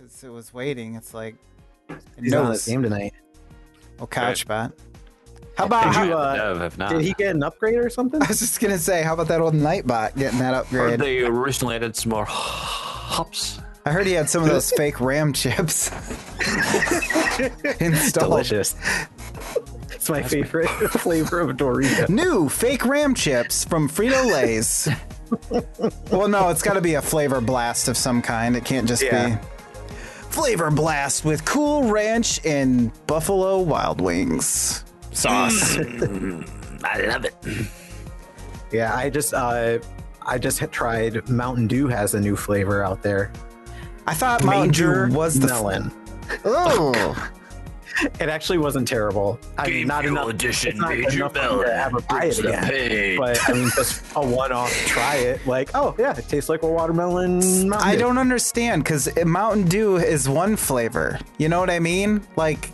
because it was waiting. It's like He's on knows. the game tonight. oh couch bot. How Did about? you, How, uh, Dev, if not. Did he get an upgrade or something? I was just gonna say, how about that old Nightbot getting that Or upgrade? they recently added some more hops. I heard he had some of those fake RAM chips installed. Delicious. It's my favorite flavor of Dorito. New fake RAM chips from Frito Lay's. well, no, it's got to be a flavor blast of some kind. It can't just Yeah. be flavor blast with Cool Ranch and Buffalo Wild Wings sauce. I love it. Yeah, I just uh, I just had tried Mountain Dew has a new flavor out there. I thought Mountain Dew was the melon. Oh, It actually wasn't terrible. I mean, not enough. edition it's not enough to have a buy it again. But I mean, just a one-off try it. Like, oh yeah, it tastes like a watermelon. Mountain I Dew. don't understand because Mountain Dew is one flavor. You know what I mean? Like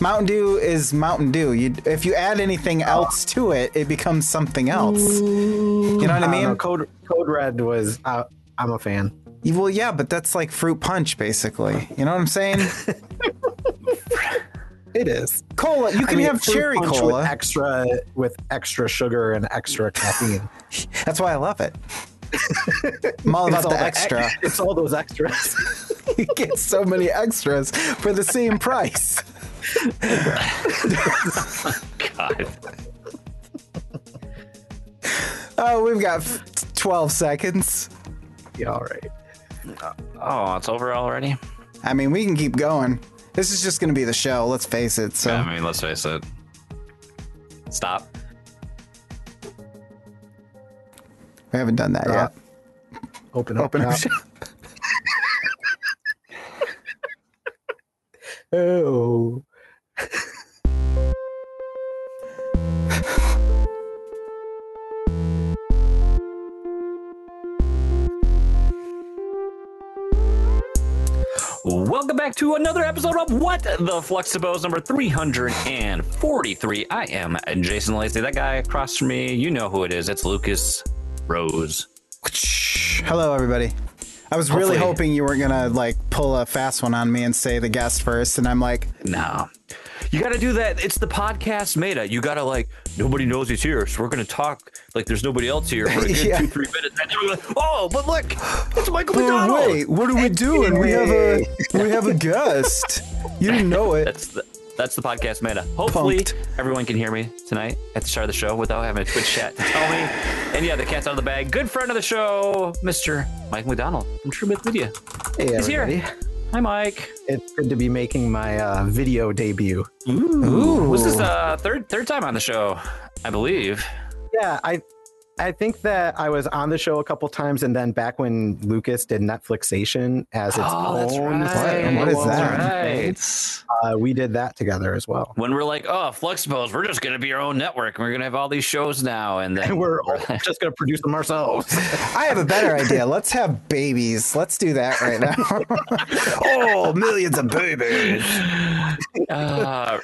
Mountain Dew is Mountain Dew. You, if you add anything else to it, it becomes something else. You know what I I don't mean? know, Code Code Red was. Uh, I'm a fan. Well, yeah, but that's like fruit punch, basically. You know what I'm saying? It is. cola. You I can mean, have cherry cola. with extra with extra sugar and extra caffeine. That's why I love it. I'm all It's about all the the extra. ex- it's all those extras. you get so many extras for the same price. God. Oh, we've got f- 12 seconds. yeah, all right. Oh, it's over already? I mean, we can keep going. This is just going to be the show. Let's face it. So. I mean, let's face it. Stop. We haven't done that Stop. yet. Uh, open up. Open up. oh. Welcome back to another episode of What the Fluxtapose number 343. I am Jason Lacey. That guy across from me, you know who it is. It's Lucas Rose. Hello, everybody. I was really Hopefully- hoping you weren't gonna like pull a fast one on me and say the guest first, and I'm like, No. You got to do that. It's the podcast meta. You got to like, nobody knows he's here, so we're going to talk like there's nobody else here for a good Yeah. two, three minutes. And then we're like, oh, but look, it's Michael McDonald. wait, what are we doing? We have a we have a guest. You didn't know it. That's the that's the podcast meta. Hopefully, Punked. everyone can hear me tonight at the start of the show without having a Twitch chat to tell me. And yeah, the cat's out of the bag. Good friend of the show, Mr. Mike McDonald from True Myth Media. Hey, He's everybody. here. Hi, Mike. It's good to be making my uh, video debut. Ooh, was this uh third third time on the show? I believe. Yeah, I I think that I was on the show a couple times, and then back when Lucas did Netflixation as its oh, that's own right. thing, What is well, that? Right. Uh, we did that together as well. When we're like, oh, Fluxtapose, we're just gonna be our own network. and We're gonna have all these shows now, and then And we're just going to produce them ourselves. I have a better idea. Let's have babies. Let's do that right now. oh, millions of babies. uh,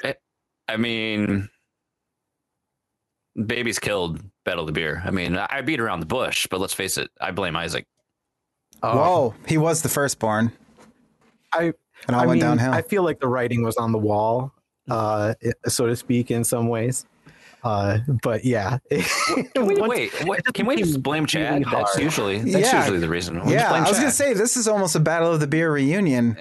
I mean, babies killed Battle of the Beer. I mean, I beat around the bush, but let's face it, I blame Isaac. Uh, Whoa, he was the firstborn, I and all I went mean, downhill. I feel like the writing was on the wall, uh, so to speak, in some ways. Uh, but yeah, Can we, Once- wait, what, can we just blame Chad? really That's usually that's Yeah. usually the reason. We'll just yeah, blame I was gonna say this is almost a Battle of the Beer reunion.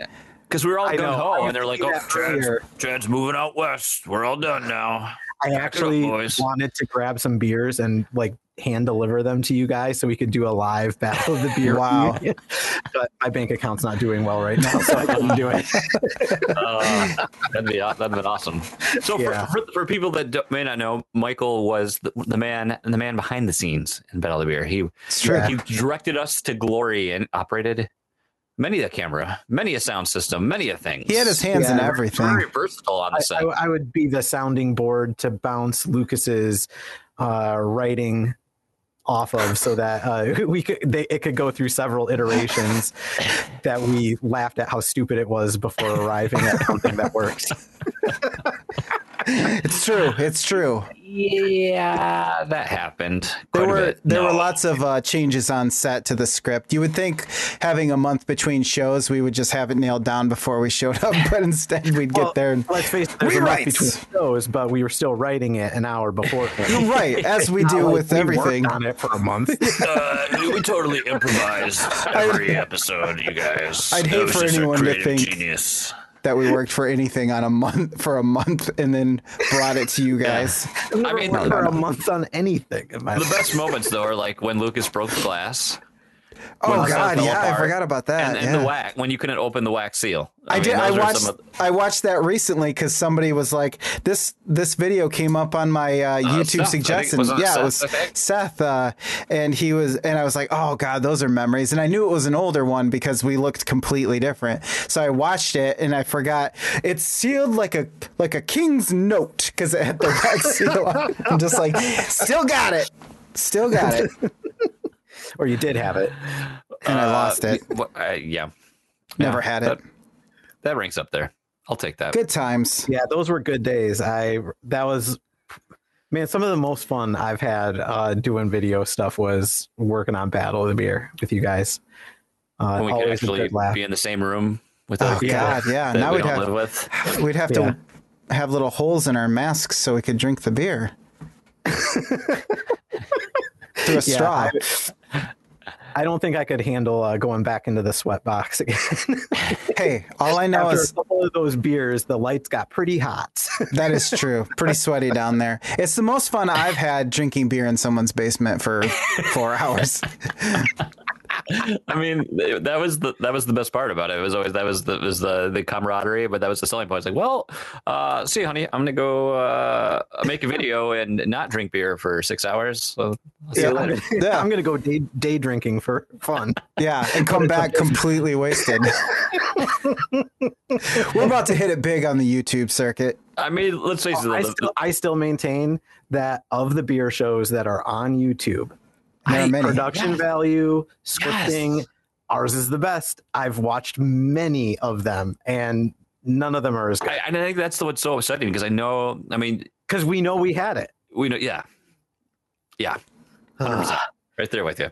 because we were all I know. gung ho, and they're like, "Oh, that Chad's. Chad's moving out west. We're all done now." I it up, actually boys. wanted to grab some beers and like hand deliver them to you guys so we could do a live battle of the beer. Wow. but my bank account's not doing well right now, so I couldn't do it. Uh, that'd be that'd be awesome. So for, Yeah. for, for people that don't- may not know, Michael was the, the man the man behind the scenes in Battle of the Beer. He It's he directed us to glory and operated many a camera, many a sound system, many a thing. He had his hands in everything. very versatile on the I, set. I, I would be the sounding board to bounce Lucas's uh, writing off of so that uh, we could they, it could go through several iterations that we laughed at how stupid it was before arriving at something that works. it's true. It's true. Yeah, that happened. There were bit. there were lots of uh, changes on set to the script. You would think having a month between shows, we would just have it nailed down before we showed up, but instead we'd get Well, there. And, Let's face it, there's a month Rewrites. between shows, but we were still writing it an hour before. right, as we do like with we everything. on it for a month. Uh, we totally improvised every episode, you guys. I'd hate for anyone to think- Genius. That we worked for anything on a month for a month and then brought it to you guys. I've never mean, worked for a month on anything. in my The life. best moments though are like when Lucas broke the glass. Oh God, yeah, I forgot about that. and, and yeah. the wax when you couldn't open the wax seal. I, did. mean, I watched. of- I watched that recently because somebody was like, "This this video came up on my uh, YouTube Seth, I suggestion." Yeah, Seth, it was I think? Seth, uh, and he was, and I was like, "Oh God, those are memories." And I knew it was an older one because we looked completely different. So I watched it, and I forgot it's sealed like a like a king's note because it had the wax seal. on. I'm just like, still got it, still got it, or you did have it. and I lost it. What- uh, yeah, Never Yeah, had that- it. That ranks up there. I'll take that. Good times. Yeah, those were good days. I that was man, some of the most fun I've had uh, doing video stuff was working on Battle of the Beer with you guys. Uh, When we could always actually laugh. be in the same room with Oh people God, yeah. that Now we we'd don't have live with. We'd have Yeah. to have little holes in our masks so we could drink the beer. Through a Yeah, straw. I, I don't think I could handle uh, going back into the sweat box again. hey, all I know After is a couple of those beers, the lights got pretty hot. that is true. Pretty sweaty down there. It's the most fun I've had drinking beer in someone's basement for four hours. I mean, that was the that was the best part about it. It was always that was the was the the camaraderie, but that was the selling point. It's like, well, uh, see, honey, I'm gonna go uh, make a video and not drink beer for six hours. So I'll see you Yeah. later. Yeah. I'm gonna go day, day drinking for fun. Yeah, and come back completely wasted. We're about to hit it big on the YouTube circuit. I mean, let's face it. I still, I still maintain that of the beer shows that are on YouTube, There are many. production value, scripting, ours is the best. I've watched many of them, and none of them are as good I, I think that's what's so upsetting because I know. I mean, because we know we had it. we know. Yeah, yeah, ah. hundred percent, right there with you.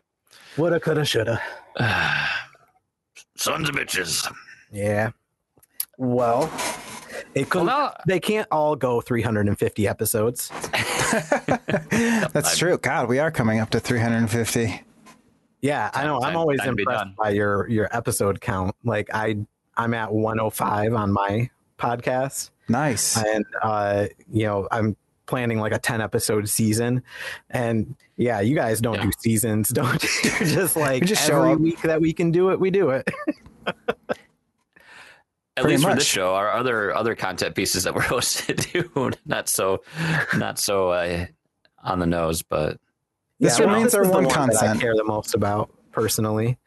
Woulda, coulda, shoulda. Sons of bitches. Yeah. Well, it could. Well, now they can't all go 350 episodes. That's true. God, we are coming up to 350. Yeah, I know. I'm always time to impressed by your your episode count. Like I, I'm at 105 on my podcast, Nice. and uh, you know, I'm planning like a 10 episode season. And yeah, you guys don't Yeah. do seasons, don't you? just like We just every up. week that we can do it, we do it. at Pretty least for this show, our other other content pieces that we're supposed to do, not so, not so uh, on the nose, but This well, remains this our is the one that content. I care the most about personally.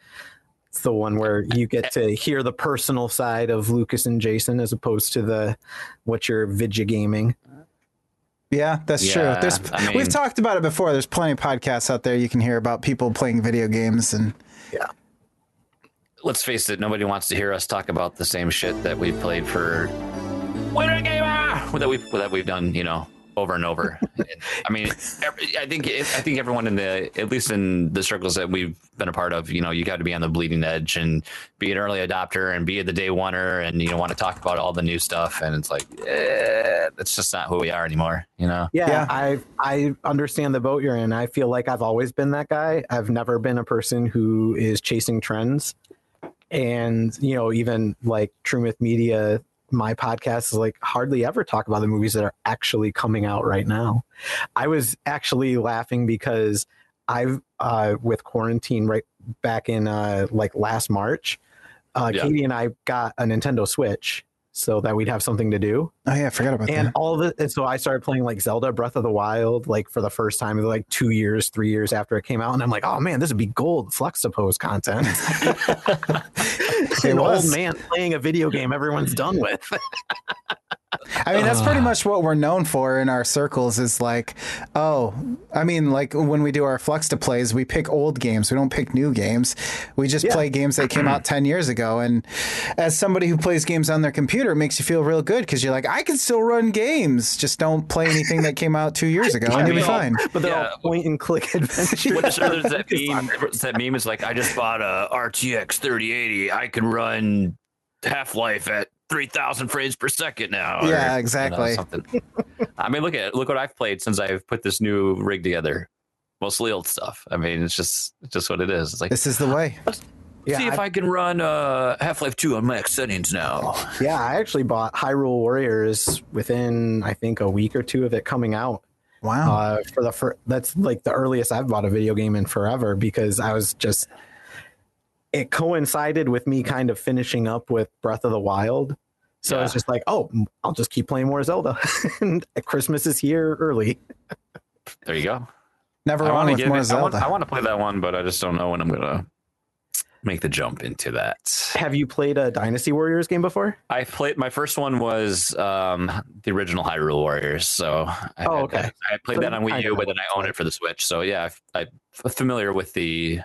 It's the one where you get to hear the personal side of Lucas and Jason as opposed to the what you're video gaming. Yeah, that's Yeah, true. There's I mean- we've talked about it before. There's plenty of podcasts out there you can hear about people playing video games and let's face it, nobody wants to hear us talk about the same shit that we've played for Winner Gamer that we've that we've done, you know, over and over. I mean, every, I think I think everyone in the at least in the circles that we've been a part of, you know, you got to be on the bleeding edge and be an early adopter and be the day oneer and you know want to talk about all the new stuff. And it's like, eh, that's just not who we are anymore. You know. Yeah, Yeah. I I understand the boat you're in. I feel like I've always been that guy. I've never been a person who is chasing trends. And, you know, even like True Myth Media, my podcast is like hardly ever talk about the movies that are actually coming out right now. I was actually laughing because I've uh with quarantine right back in uh like last March, uh Yeah. Katie and I got a Nintendo Switch so that we'd have something to do oh yeah, I forgot about that. and that. all the and so I started playing like Zelda Breath of the Wild like for the first time like two years, three years after it came out, and I'm like, oh man, this would be gold Fluxtapose content. It An was. old man playing a video game everyone's done with. I I mean, that's pretty much what we're known for in our circles is like, oh, I mean, like when we do our Flux to plays, we pick old games. We don't pick new games. We just Yeah. play games that came out 10 years ago. And as somebody who plays games on their computer, it makes you feel real good because you're like, I can still run games. Just don't play anything that came out two years ago and you'll be fine. But they're Yeah. all point and click adventures. What is there's that meme? That meme is like, I just bought a RTX 3080. I can run Half Life at 3,000 frames per second now. or, Yeah, you know, exactly. something. I mean, look at look what I've played since I've put this new rig together. Mostly old stuff. I mean, it's just it's just what it is. It's like This is the way. Yeah, see if I, can run uh, Half Life 2 on max settings now. Yeah, I actually bought Hyrule Warriors within I think a week or two of it coming out. Wow. Uh, for the fir- that's like the earliest I've bought a video game in forever because I was just it coincided with me kind of finishing up with Breath of the Wild. So Yeah. it's just like, oh, I'll just keep playing more Zelda. and Christmas is here early. There you go. Never I want to with get more it. I want, Zelda. I want to play that one, but I just don't know when I'm gonna make the jump into that. Have you played a Dynasty Warriors game before? I played my first one was um, the original Hyrule Warriors. So I, Oh, okay. that- I played So that on Wii U, but then I own it for the Switch. So yeah, I- I'm familiar with the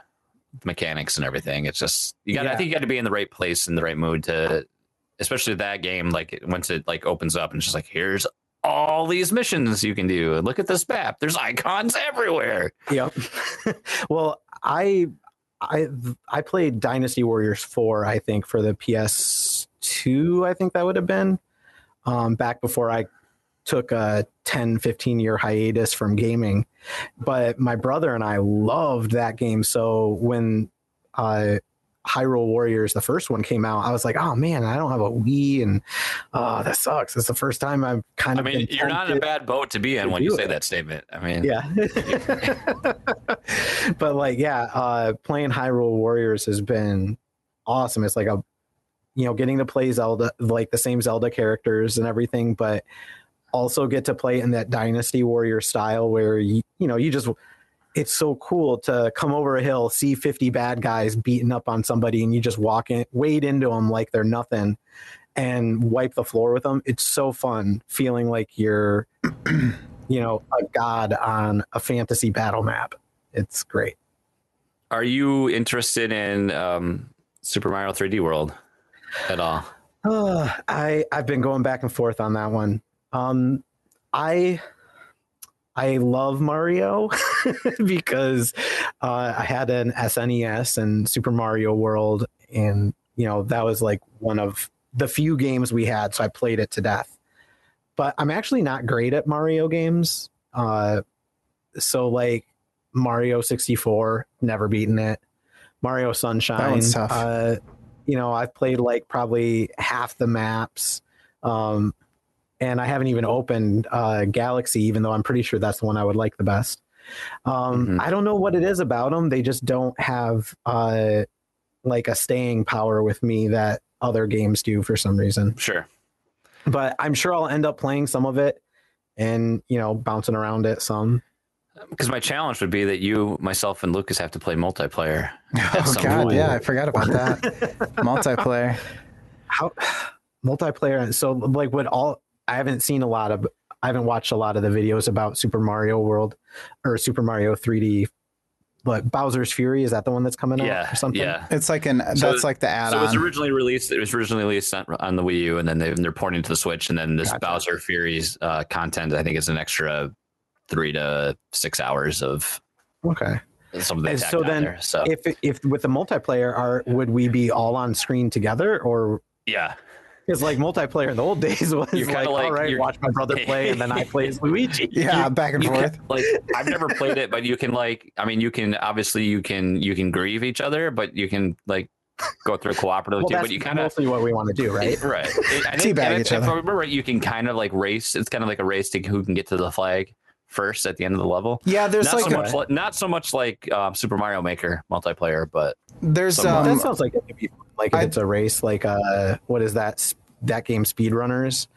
mechanics and everything. It's just you got. I think you got to be in the right place in the right mood to, especially that game. Like once it like opens up and it's just like here's all these missions you can do. Look at this map. There's icons everywhere. Yep. well, I I I played Dynasty Warriors 4, I think, for the PS2, I think that would have been. Um, back before I took a 10, 15 year hiatus from gaming. But my brother and I loved that game. So when uh Hyrule Warriors, the first one came out, I was like, oh man, I don't have a Wii and uh that sucks. It's the first time I've kind of. I mean, you're not in a bad boat to be in to when you say it. that statement. I mean, yeah but like yeah uh playing hyrule warriors has been awesome it's like a you know getting to play zelda like the same zelda characters and everything but also get to play in that dynasty warrior style where you you know you just it's so cool to come over a hill see 50 bad guys beating up on somebody and you just walk in wade into them like they're nothing and wipe the floor with them it's so fun feeling like you're you know a god on a fantasy battle map it's great Are you interested in um, Super Mario 3D World at all? Uh, I I've been going back and forth on that one. Um, I I love Mario because uh, I had an SNES and Super Mario World, and you know that was like one of the few games we had, so I played it to death. But I'm actually not great at Mario games. Uh, so like Mario 64, never beaten it. Mario Sunshine. Uh, you know, I've played like probably half the maps. Um, and I haven't even opened uh, Galaxy, even though I'm pretty sure that's the one I would like the best. Um, Mhm. I don't know what it is about them. They just don't have uh, like a staying power with me that other games do for some reason. Sure. But I'm sure I'll end up playing some of it and, you know, bouncing around it some. Because my challenge would be that you, myself, and Lucas have to play multiplayer. Oh god, point. yeah, I forgot about that. Multiplayer. How multiplayer? So, like, would all I haven't seen a lot of, I haven't watched a lot of the videos about Super Mario World or Super Mario 3D. But Bowser's Fury is that the one that's coming out Yeah. or something? Yeah. It's like an So- that's like the add. So it was originally released. It was originally released on, on the Wii U, and then they, they're porting to the Switch. And then this Gotcha. Bowser Fury's uh, content, I think, is an extra three to six hours of Okay. some of the so then there. So If if with the multiplayer, are would we be all on screen together or? yeah, Because like multiplayer in the old days was You're like, like- all right, you're- watch my brother play and then I play as Luigi. yeah, back and forth. can, like I've never played it, but you can like I mean you can obviously you can you can grieve each other, but you can like go through cooperatively Well, too. But you kind of mostly what we want to do, right? right. I think, Teabag and each if other. I remember right, you can kind of like race. It's kind of like a race to who can get to the flag first at the end of the level. Yeah, there's not like so a, much like, not so much like um, Super Mario Maker multiplayer, but there's somewhat. that um sounds like it could be like if I- it's a race, like uh, what is that? That game, Speedrunners,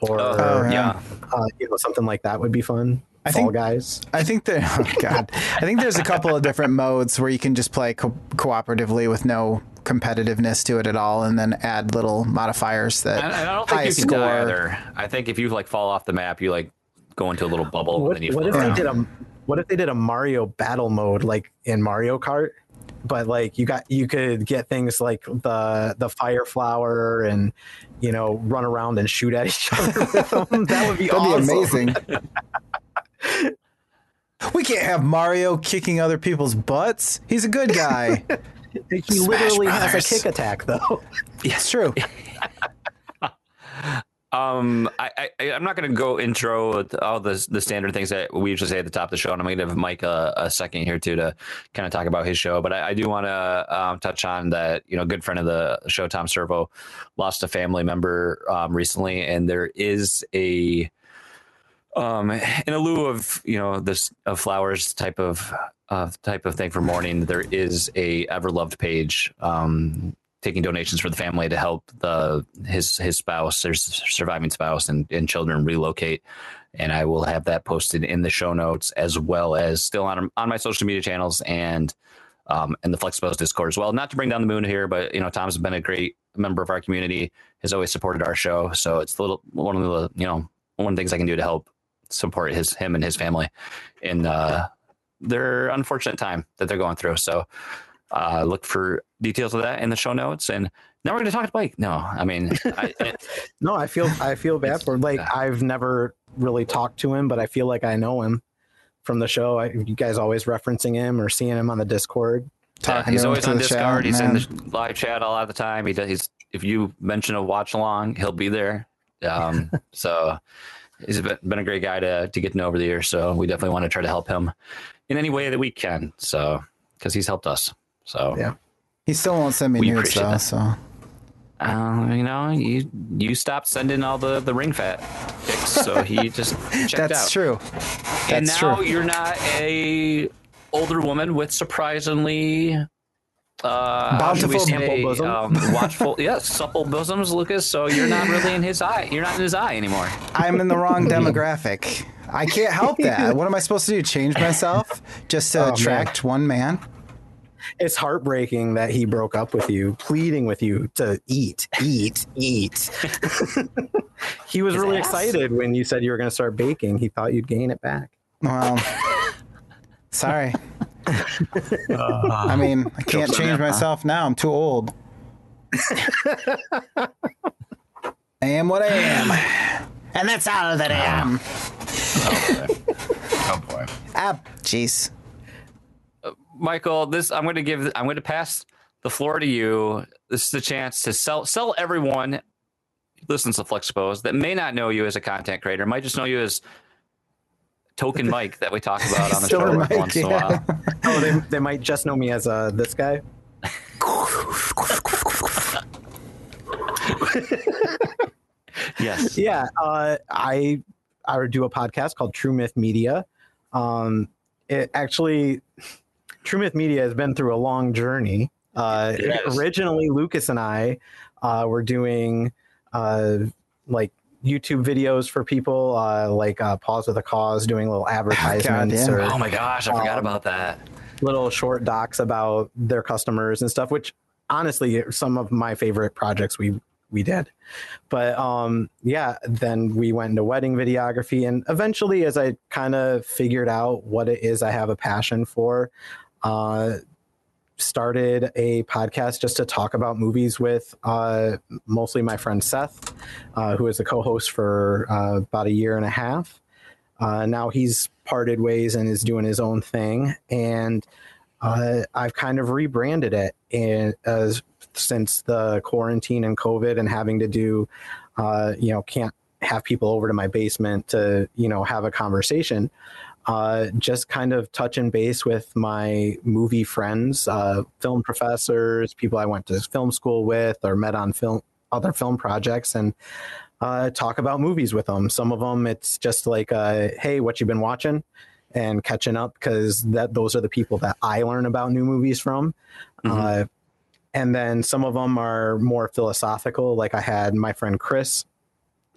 or Oh, yeah. yeah, uh, you know something like that would be fun. I Fall think- Guys. I think that oh god, I think there's a couple of different modes where you can just play co- cooperatively with no competitiveness to it at all, and then add little modifiers that And I don't think high you can score. die either. I think if you like fall off the map, you like go into a little bubble What, and then you what if float they did a what if they did a Mario battle mode like in Mario Kart? But like you got you could get things like the the fire flower and you know run around and shoot at each other with them. That would be That'd awesome. be amazing. we can't have Mario kicking other people's butts. He's a good guy. He Smash literally has a kick attack though. it's true. Um, I, I I'm not going to go intro all the the standard things that we usually say at the top of the show, and I'm going to give Mike a, a second here too to kind of talk about his show. But I, I do want to um, touch on that. You know, good friend of the show, Tom Servo, lost a family member um, recently, and there is a um in lieu of you know this of flowers type of uh, type of thing for mourning there is a ever loved page um taking donations for the family to help the his his spouse his surviving spouse and, and children relocate. And i will have that posted in the show notes as well as still on on my social media channels and um and the Fluxtapose discord as well. Not to bring down the moon here but you know tom's been a great member of our community has always supported our show. So it's a little one of the you know one of the things i can do to help support his him and his family in uh, their unfortunate time that they're going through. So uh, look for details of that in the show notes. And now we're going to talk to Mike. No, I mean, I, it- No, I feel I feel bad for like I've never really talked to him, but I feel like I know him from the show. I, you guys always referencing him or seeing him on the Discord. yeah, Talking he's him always on Discord. chat, he's in the live chat a lot of the time. He does. He's if you mention a watch along, he'll be there. Um, so he's been, been a great guy to to get to know over the years. So we definitely want to try to help him in any way that we can. So because he's helped us. So Yeah. He still won't send me We nudes though. that. So Uh, you know, you you stopped sending all the the ring fat pics, so he just checked that's out. true. and That's now true. you're not a older woman with surprisingly uh, how should Bountiful say, bosom. um, watchful, yes, supple bosoms, Lucas. So you're not really in his eye. You're not in his eye anymore. I'm in the wrong demographic. I can't help that. What am I supposed to do? Change myself just to Oh, man. attract one man? It's heartbreaking that he broke up with you, pleading with you to eat, eat, eat. he was His really ass? excited when you said you were going to start baking. He thought you'd gain it back. Well, sorry. I mean, I can't Jokes on change huh? myself now. I'm too old. I am what I am. And that's all that I am. Oh boy. Ah, jeez. Michael, this I'm going to give. I'm going to pass the floor to you. This is the chance to sell sell everyone who listens to Fluxtapose that may not know you as a content creator, might just know you as Token Mike that we talk about on the show Mike, once in a while. Oh, they, they might just know me as uh, this guy. Yes. Yeah, uh, I I do a podcast called True Myth Media. Um, it actually, True Myth Media has been through a long journey. Uh, has. originally, Lucas and I uh, were doing uh, like YouTube videos for people, uh, like uh, Paws with a Cause, doing little advertisements or Oh my gosh, I forgot Um, about that. little short docs about their customers and stuff which honestly some of my favorite projects we we did but um yeah then we went into wedding videography and eventually as i kind of figured out what it is i have a passion for uh started a podcast just to talk about movies with uh mostly my friend seth uh, who is the co-host for uh, about a year and a half uh, now he's parted ways and is doing his own thing, and uh, I've kind of rebranded it. As since the quarantine and COVID and having to do, you know, can't have people over to my basement to you know have a conversation. Uh, just kind of touching base with my movie friends, uh, film professors, people I went to film school with or met on film other film projects, and uh, talk about movies with them. Some of them, it's just like, uh, "Hey, what you been watching?" and catching up because that those are the people that I learn about new movies from. Mhm. Uh, and then some of them are more philosophical. Like I had my friend Chris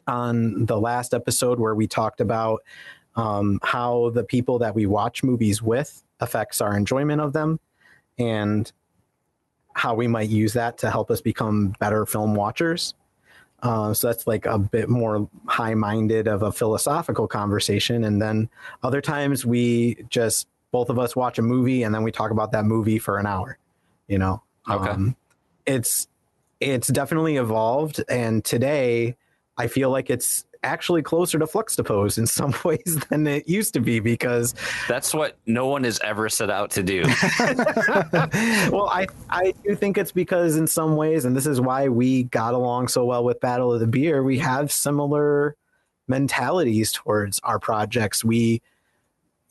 on the last episode where we talked about um, how the people that we watch movies with affects our enjoyment of them, and how we might use that to help us become better film watchers. Uh, so that's like a bit more high minded of a philosophical conversation. And then other times we just, both of us watch a movie and then we talk about that movie for an hour, you know? Okay. Um, it's, it's definitely evolved. And today I feel like it's actually closer to Fluxtapose in some ways than it used to be because That's what no one has ever set out to do. well, I I do think it's because in some ways, and this is why we got along so well with Battle of the Beer, we have similar mentalities towards our projects. We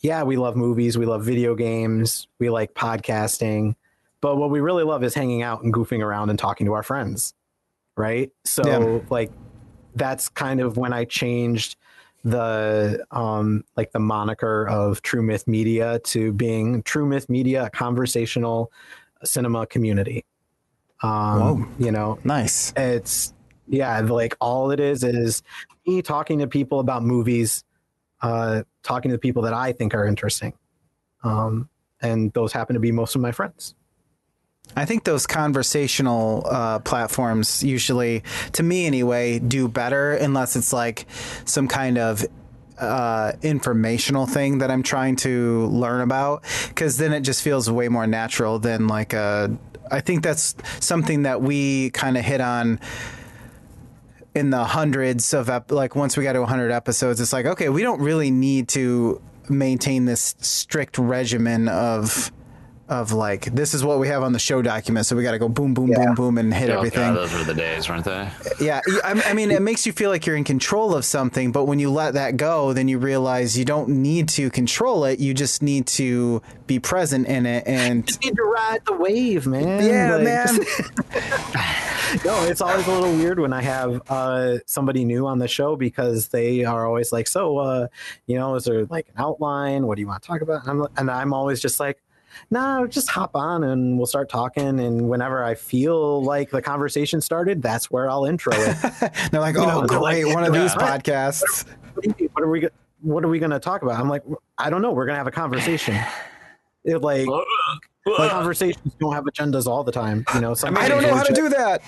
yeah, we love movies, we love video games, we like podcasting, but what we really love is hanging out and goofing around and talking to our friends. Right? So Yeah. like that's kind of when I changed the um like the moniker of True Myth Media to being True Myth Media, a conversational cinema community. Um, Whoa. you know, Nice. it's yeah, like all it is is me talking to people about movies, uh, talking to the people that I think are interesting. Um, and those happen to be most of my friends. I think those conversational uh, platforms usually, to me anyway, do better unless it's like some kind of uh, informational thing that I'm trying to learn about. Because then it just feels way more natural than like a. I think that's something that we kind of hit on in the hundreds of ep- like once we got to 100 episodes it's like okay we don't really need to maintain this strict regimen of of like this is what we have on the show document so we got to go boom boom boom boom and hit Oh, everything God, those were the days, weren't they? yeah I, I mean it makes you feel like you're in control of something but when you let that go then you realize you don't need to control it you just need to be present in it and Just need to ride the wave, man. yeah Like, man no, it's always a little weird when I have uh, somebody new on the show because they are always like, "So, uh, you know, is there like an outline? What do you want to talk about?" And I'm, and I'm always just like, "No, just hop on and we'll start talking." And whenever I feel like the conversation started, that's where I'll intro it. they're like You oh know, great like, one of these yeah. podcasts what, do you- what are we? What are we going to talk about? I'm like, I don't know. We're going to have a conversation. It like. Like conversations don't have agendas all the time, you know. mean, i don't know how to sometimes- do that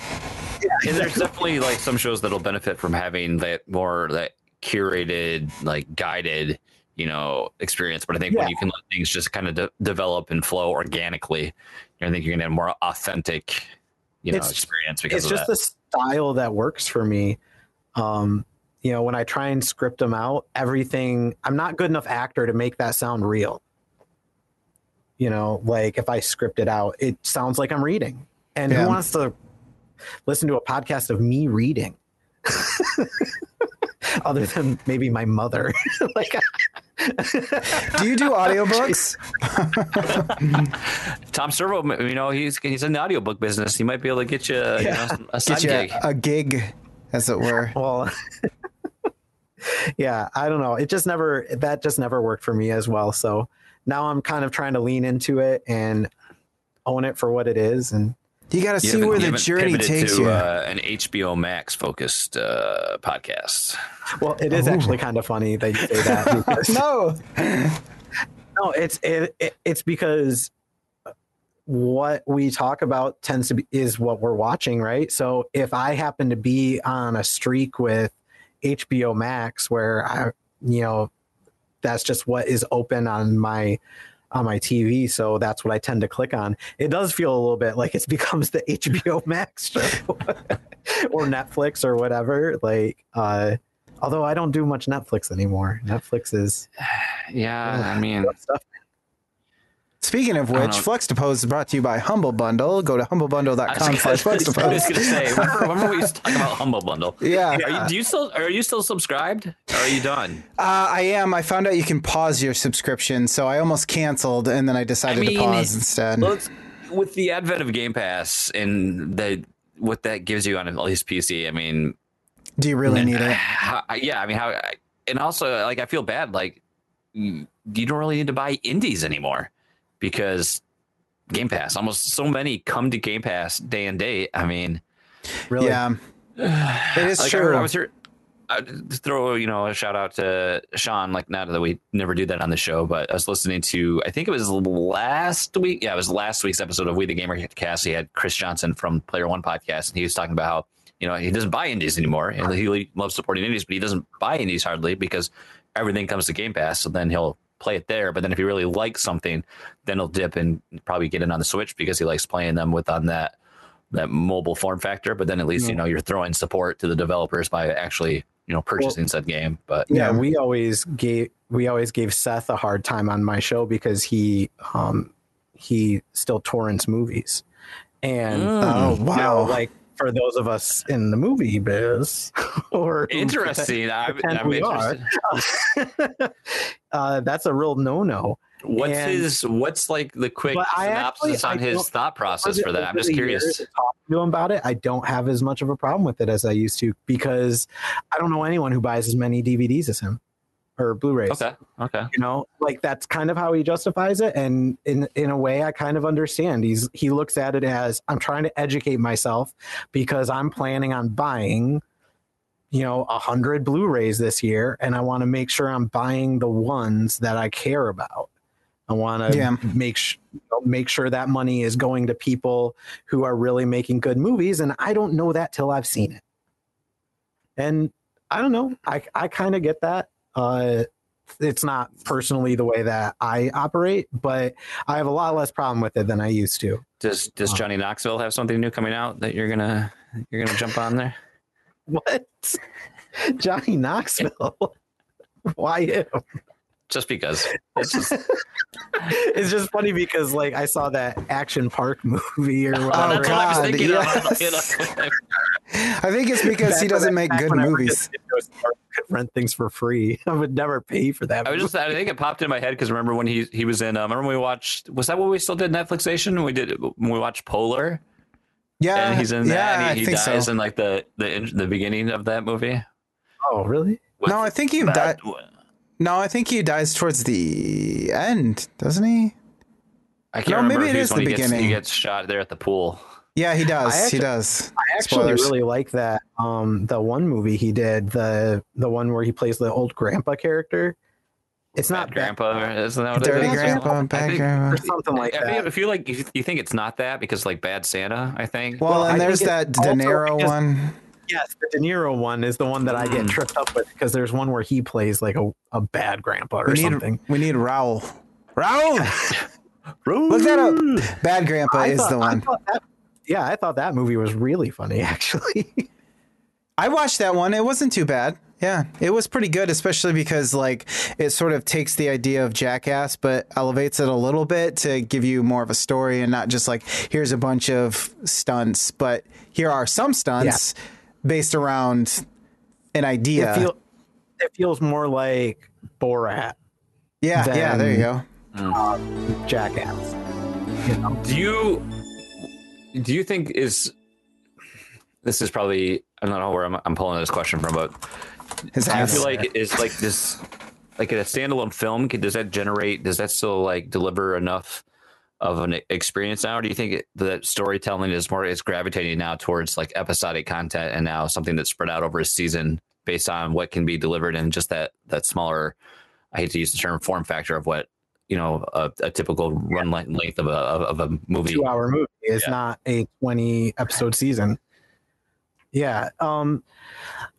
And there's definitely like some shows that'll benefit from having that more that curated, like guided, you know, experience. But I think when you can let things just kind of de- develop and flow organically, I think you're gonna have more authentic, you know, It's- experience because it's of just that. the style that works for me. Um, you know, when I try and script them out, everything I'm not good enough actor to make that sound real. You know, like if I script it out, it sounds like I'm reading. And Yeah. who wants to listen to a podcast of me reading? Other than maybe my mother. like do you do audiobooks Tom Servo, you know, he's he's in the audiobook business. He might be able to get you, you know, a side get you gig. a, a gig as it were well yeah i don't know it just never that just never worked for me as well so now i'm kind of trying to lean into it and own it for what it is and You got to see where the journey takes to, you. Uh, an HBO Max focused uh, podcast. well it is actually kind of funny that you say that no. no it's it, it, it's because what we talk about tends to be is what we're watching right so if i happen to be on a streak with hbo max where i you know that's just what is open on my on my tv so that's what i tend to click on. It does feel a little bit like it becomes the hbo max show or netflix or whatever like uh although i don't do much netflix anymore. Netflix is Yeah, I mean, stuff Speaking of which. Fluxtapose is brought to you by Humble Bundle. Go to humblebundle.com slash gonna, I was gonna say, remember, remember we used to talk about Humble Bundle? Yeah, Are you, do you still are you still subscribed? Or are you done? uh, I am. I found out you can pause your subscription, so I almost canceled, and then I decided I mean, to pause instead. Well, with the advent of Game Pass and the what that gives you on at least PC, I mean, Do you really need it? how, yeah, I mean, how, and also like I feel bad, like you don't really need to buy indies anymore because Game Pass. Almost so many come to Game Pass day and date. I mean, really Yeah, it is like I, true. heard, I was here. I throw you know a shout out to Sean. Like not that we never do that on the show, but I was listening to I think it was last week. Yeah, it was last week's episode of We the Gamer Cast. He had Chris Johnson from Player One podcast, and he was talking about how you know he doesn't buy indies anymore, and he loves supporting indies, but he doesn't buy indies hardly because everything comes to Game Pass. So then he'll play it there. But then if he really likes something, then he'll dip and probably get in on the Switch because he likes playing them with on that that mobile form factor. But then at least you know you're throwing support to the developers by actually you know purchasing well, said game. But yeah, we always gave we always gave Seth a hard time on my show because he um he still torrents movies. And mm. oh wow, you know, like for those of us in the movie biz or interesting. pretend, I'm, I'm interested. uh, that's a real no-no. What's and, his what's like the quick synopsis actually, on his thought process for that? I'm just curious. to him about it. I don't have as much of a problem with it as i used to because i don't know anyone who buys as many dvds as him or Blu-rays. Okay. Okay. You know, like that's kind of how he justifies it, and in in a way, I kind of understand. He's he looks at it as I'm trying to educate myself because I'm planning on buying, you know, a hundred Blu-rays this year, and I want to make sure I'm buying the ones that I care about. I want to yeah. make sh- make sure that money is going to people who are really making good movies, and I don't know that till I've seen it. And I don't know. I I kind of get that. Uh, it's not personally the way that I operate, but I have a lot less problem with it than I used to. Does Does um, Johnny Knoxville have something new coming out that you're gonna you're gonna jump on there? What? Johnny Knoxville? Why him? Just because it's just it's just funny because like I saw that Action Park movie or whatever. Oh God, I, yes. I think it's because he doesn't make good movies. Could rent things for free. I would never pay for that. I was just I think it popped in my head because remember when he he was in. Uh, remember when we watched? Was that what we still did Netflixation? We did when we watched Polar. Yeah, and he's in yeah, that. he, he dies so. in like the the the beginning of that movie. Oh, really? With no, I think he died. No, I think he dies towards the end, doesn't he? I can't no, remember. Maybe it is the he beginning. Gets, he gets shot there at the pool. Yeah, he does. Actually, he does. I actually Spoilers. really like that. Um, the one movie he did, the the one where he plays the old grandpa character. It's not bad grandpa, isn't that what Dirty it is? grandpa, bad think, grandpa, or something like I that. I you like you, you think it's not that because like Bad Santa. I think. Well, well and there's that De Niro one. Yes, the De Niro one is the one that I get mm. tripped up with because there's one where he plays like a, a bad grandpa or we need, something. We need Raul. Raul! Look that up. Bad grandpa I is thought, the one. I that, yeah, I thought that movie was really funny actually. I watched that one. It wasn't too bad. Yeah, it was pretty good, especially because like it sort of takes the idea of Jackass, but elevates it a little bit to give you more of a story and not just like here's a bunch of stunts, but here are some stunts. Yeah based around an idea. It, feel, it feels more like Borat. Yeah, yeah. There you go. Um, Jackass. You know? Do you do you think is this is probably I don't know where I'm, I'm pulling this question from, but His I feel like is like this like a standalone film. Does that generate? Does that still like deliver enough of an experience now? Or do you think that storytelling is more is gravitating now towards like episodic content and now something that's spread out over a season based on what can be delivered in just that that smaller? I hate to use the term form factor of what you know a, a typical run length of a of a movie. Two hour movie is yeah. not a twenty episode season. Yeah. Um,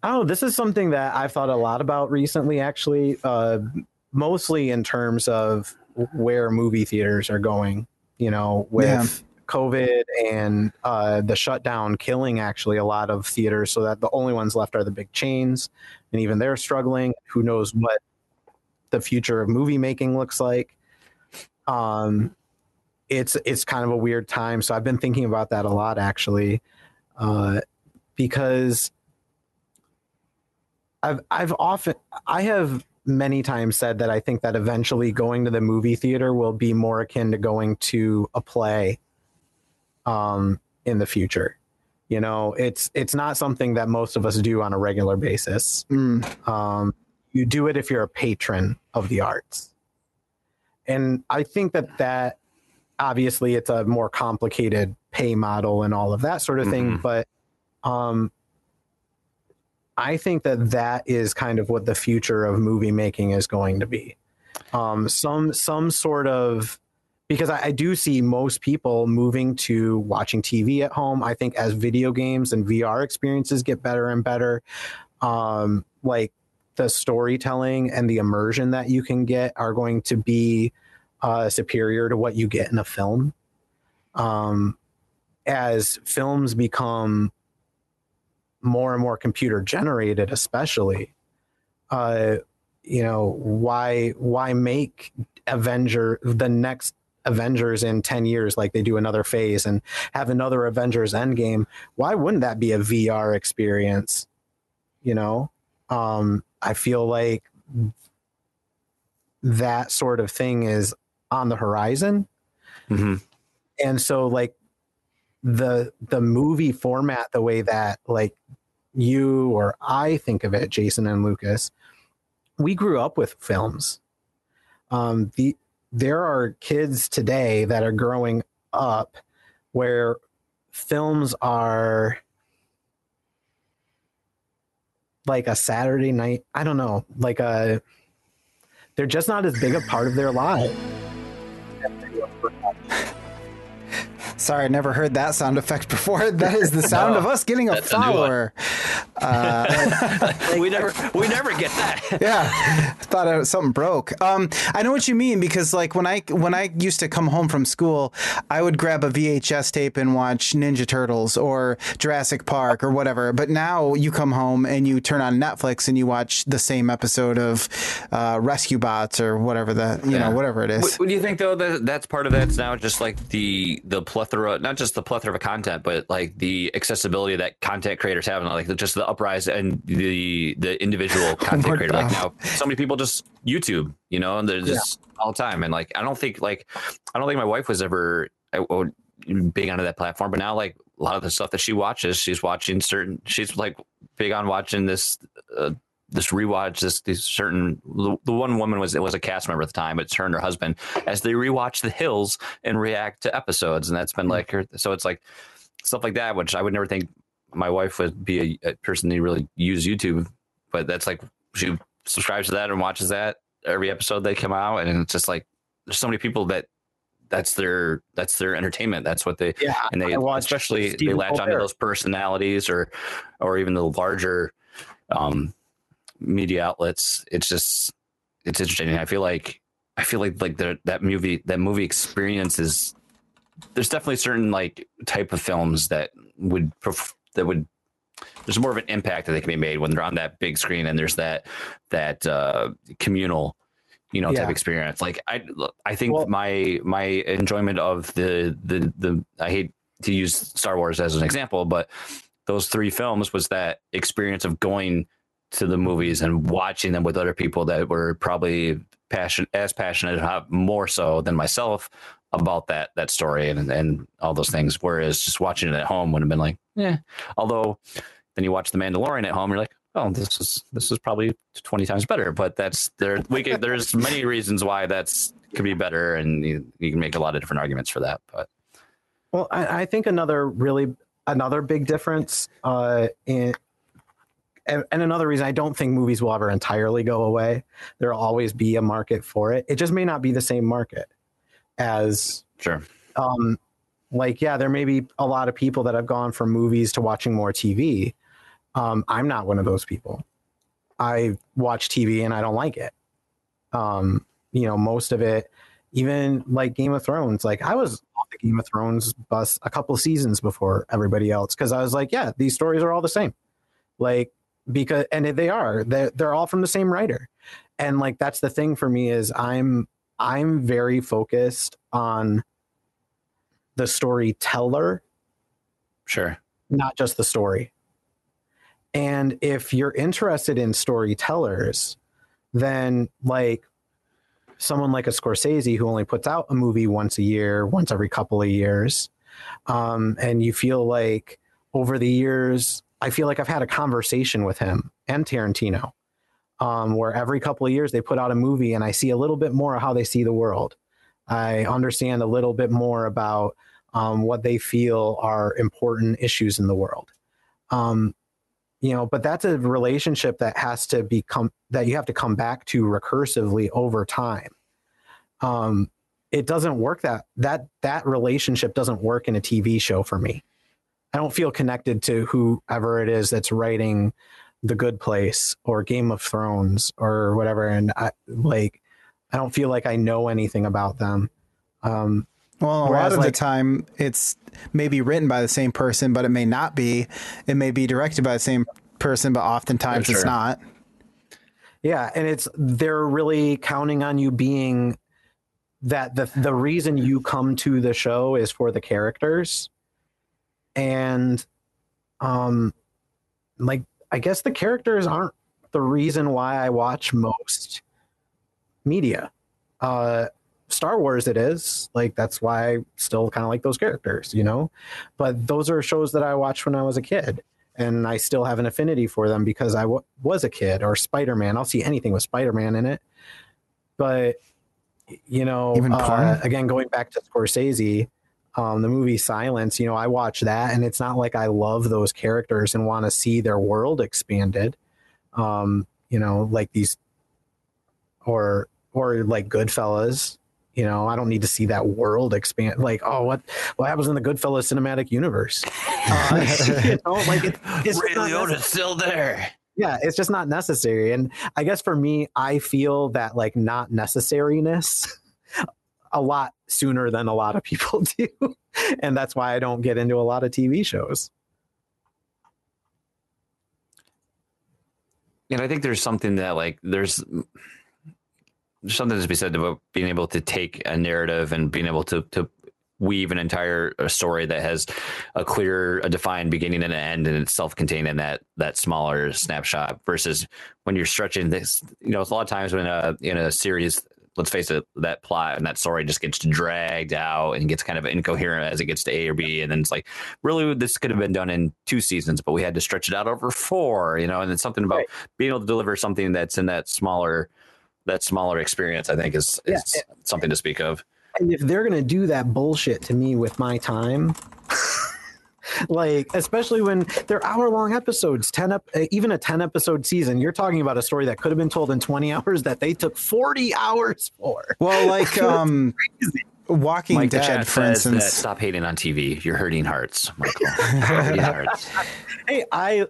oh, this is something that I've thought a lot about recently, actually, uh, mostly in terms of where movie theaters are going. You know, with yeah. COVID and uh, the shutdown killing actually a lot of theaters, so that the only ones left are the big chains, and even they're struggling. Who knows what the future of movie making looks like? Um, it's it's kind of a weird time. So I've been thinking about that a lot actually, uh, because I've I've often I have many times said that I think that eventually going to the movie theater will be more akin to going to a play um, in the future. You know, it's it's not something that most of us do on a regular basis. Mm. Um, you do it if you're a patron of the arts, and I think that that obviously it's a more complicated pay model and all of that sort of thing. Mm-hmm. But um, I think that that is kind of what the future of movie making is going to be. Um, some some sort of because I, I, do see most people moving to watching TV at home. I think as video games and VR experiences get better and better, um, like the storytelling and the immersion that you can get are going to be uh, superior to what you get in a film. Um, as films become more and more computer generated, especially, uh, you know, why why make Avenger the next Avengers in 10 years, like they do another phase and have another Avengers Endgame, why wouldn't that be a VR experience? You know, um, I feel like that sort of thing is on the horizon. Mm-hmm. And so, like, the the movie format the way that like you or I think of it Jason and Lucas we grew up with films um the there are kids today that are growing up where films are like a Saturday night. I don't know, like a. They're just not as big a part of their life. Sorry, I never heard that sound effect before. That is the sound no, of us getting a follower. A uh, we never, we never get that. yeah, thought something broke. Um, I know what you mean because like when I when I used to come home from school, I would grab a VHS tape and watch Ninja Turtles or Jurassic Park or whatever. But now you come home and you turn on Netflix and you watch the same episode of uh, Rescue Bots or whatever the you yeah. know whatever it is. What, do you think though that that's part of that's now just like the the plethora, not just the plethora of content, but like the accessibility that content creators have, and like just the uprise and the the individual content creator. Like now, so many people just YouTube, you know, and they're just yeah. all the time. And like, I don't think like I don't think my wife was ever big onto that platform, but now like a lot of the stuff that she watches, she's watching certain. She's like big on watching this. Uh, this rewatch this these certain the the one woman was it was a cast member at the time it's her and her husband as they rewatch the hills and react to episodes and that's been hmm. like her so it's like stuff like that which i would never think my wife would be a, a person who really use YouTube, but that's like she subscribes to that and watches that every episode they come out, and it's just like there's so many people that that's their that's their entertainment. That's what they yeah, and they especially Stephen they latch Colbert. onto those personalities or or even the larger um, media outlets. It's just it's interesting. I feel like I feel like like the, that movie that movie experience is there's definitely certain like type of films that would pref- that would there's more of an impact that they can be made when they're on that big screen and there's that that uh, communal you know yeah. type experience like i i think well, my my enjoyment of the the the i hate to use star wars as an example but those three films was that experience of going to the movies and watching them with other people that were probably passion as passionate more so than myself about that that story and and all those things. Whereas just watching it at home would have been like, yeah. Although then you watch The Mandalorian at home, you're like, oh, this is this is probably twenty times better. But that's there. We can, there's many reasons why that's could be better, and you, you can make a lot of different arguments for that. But well, I, I think another really another big difference uh, in and, another reason I don't think movies will ever entirely go away. There'll always be a market for it. It just may not be the same market as sure. Um, like yeah, there may be a lot of people that have gone from movies to watching more TV. Um, I'm not one of those people. I watch TV and I don't like it. Um, you know, most of it, even like Game of Thrones, like I was off the Game of Thrones bus a couple seasons before everybody else because I was like, yeah, these stories are all the same. Like because and they are they're, they're all from the same writer and like that's the thing for me is i'm I'm very focused on the storyteller. Sure. Not just the story. And if you're interested in storytellers, then like someone like a Scorsese who only puts out a movie once a year, once every couple of years, um, and you feel like over the years, I feel like I've had a conversation with him and Tarantino um, where every couple of years they put out a movie and I see a little bit more of how they see the world. I understand a little bit more about um, what they feel are important issues in the world. Um, you know but that's a relationship that has to become that you have to come back to recursively over time um it doesn't work that that that relationship doesn't work in a tv show for me i don't feel connected to whoever it is that's writing the good place or game of thrones or whatever and i like i don't feel like i know anything about them um Well, a Whereas, lot of like- the time, it's maybe written by the same person, but it may not be. It may be directed by the same person, but oftentimes For it's not. Yeah, and it's they're really counting on you being that the the reason you come to the show is for the characters. And um like I guess the characters aren't the reason why I watch most media. Uh Star Wars it is. Like that's why I still kind of like those characters, you know? But those are shows that I watched when I was a kid and I still have an affinity for them because I w- was a kid or Spider Man. I'll see anything with Spider Man in it. But you know, uh, again, going back to Scorsese, um, the movie Silence. You know, I watch that, and it's not like I love those characters and want to see their world expanded. Um, you know, like these, or or like Goodfellas. You know, I don't need to see that world expand. Like, oh, what what happens in the Goodfellas cinematic universe? Uh, you know, like it, it's Ray Liotta's still there. yeah it's just not necessary and i guess for me i feel that like not necessariness a lot sooner than a lot of people do and that's why i don't get into a lot of tv shows And I think there's something that like there's there's something to be said about being able to take a narrative and being able to to weave an entire uh, story that has a clear, a defined beginning and an end, and it's self-contained in that that smaller snapshot. Versus when you're stretching this, you know, a lot of times when a in a series, let's face it, that plot and that story just gets dragged out and gets kind of incoherent as it gets to A or B, and then it's like, really, this could have been done in two seasons, but we had to stretch it out over four, you know. And it's something about Right. being able to deliver something that's in that smaller that smaller experience. I think is is Yeah. something to speak of. and if they're gonna do that bullshit to me with my time like especially when they're hour long episodes 10 up uh, even a 10 episode season you're talking about a story that could have been told in 20 hours that they took 40 hours for Well, like um, Walking Mike Dead, for says that instance. stop hating on TV. You're hurting hearts, Michael. Hurting hearts. hey i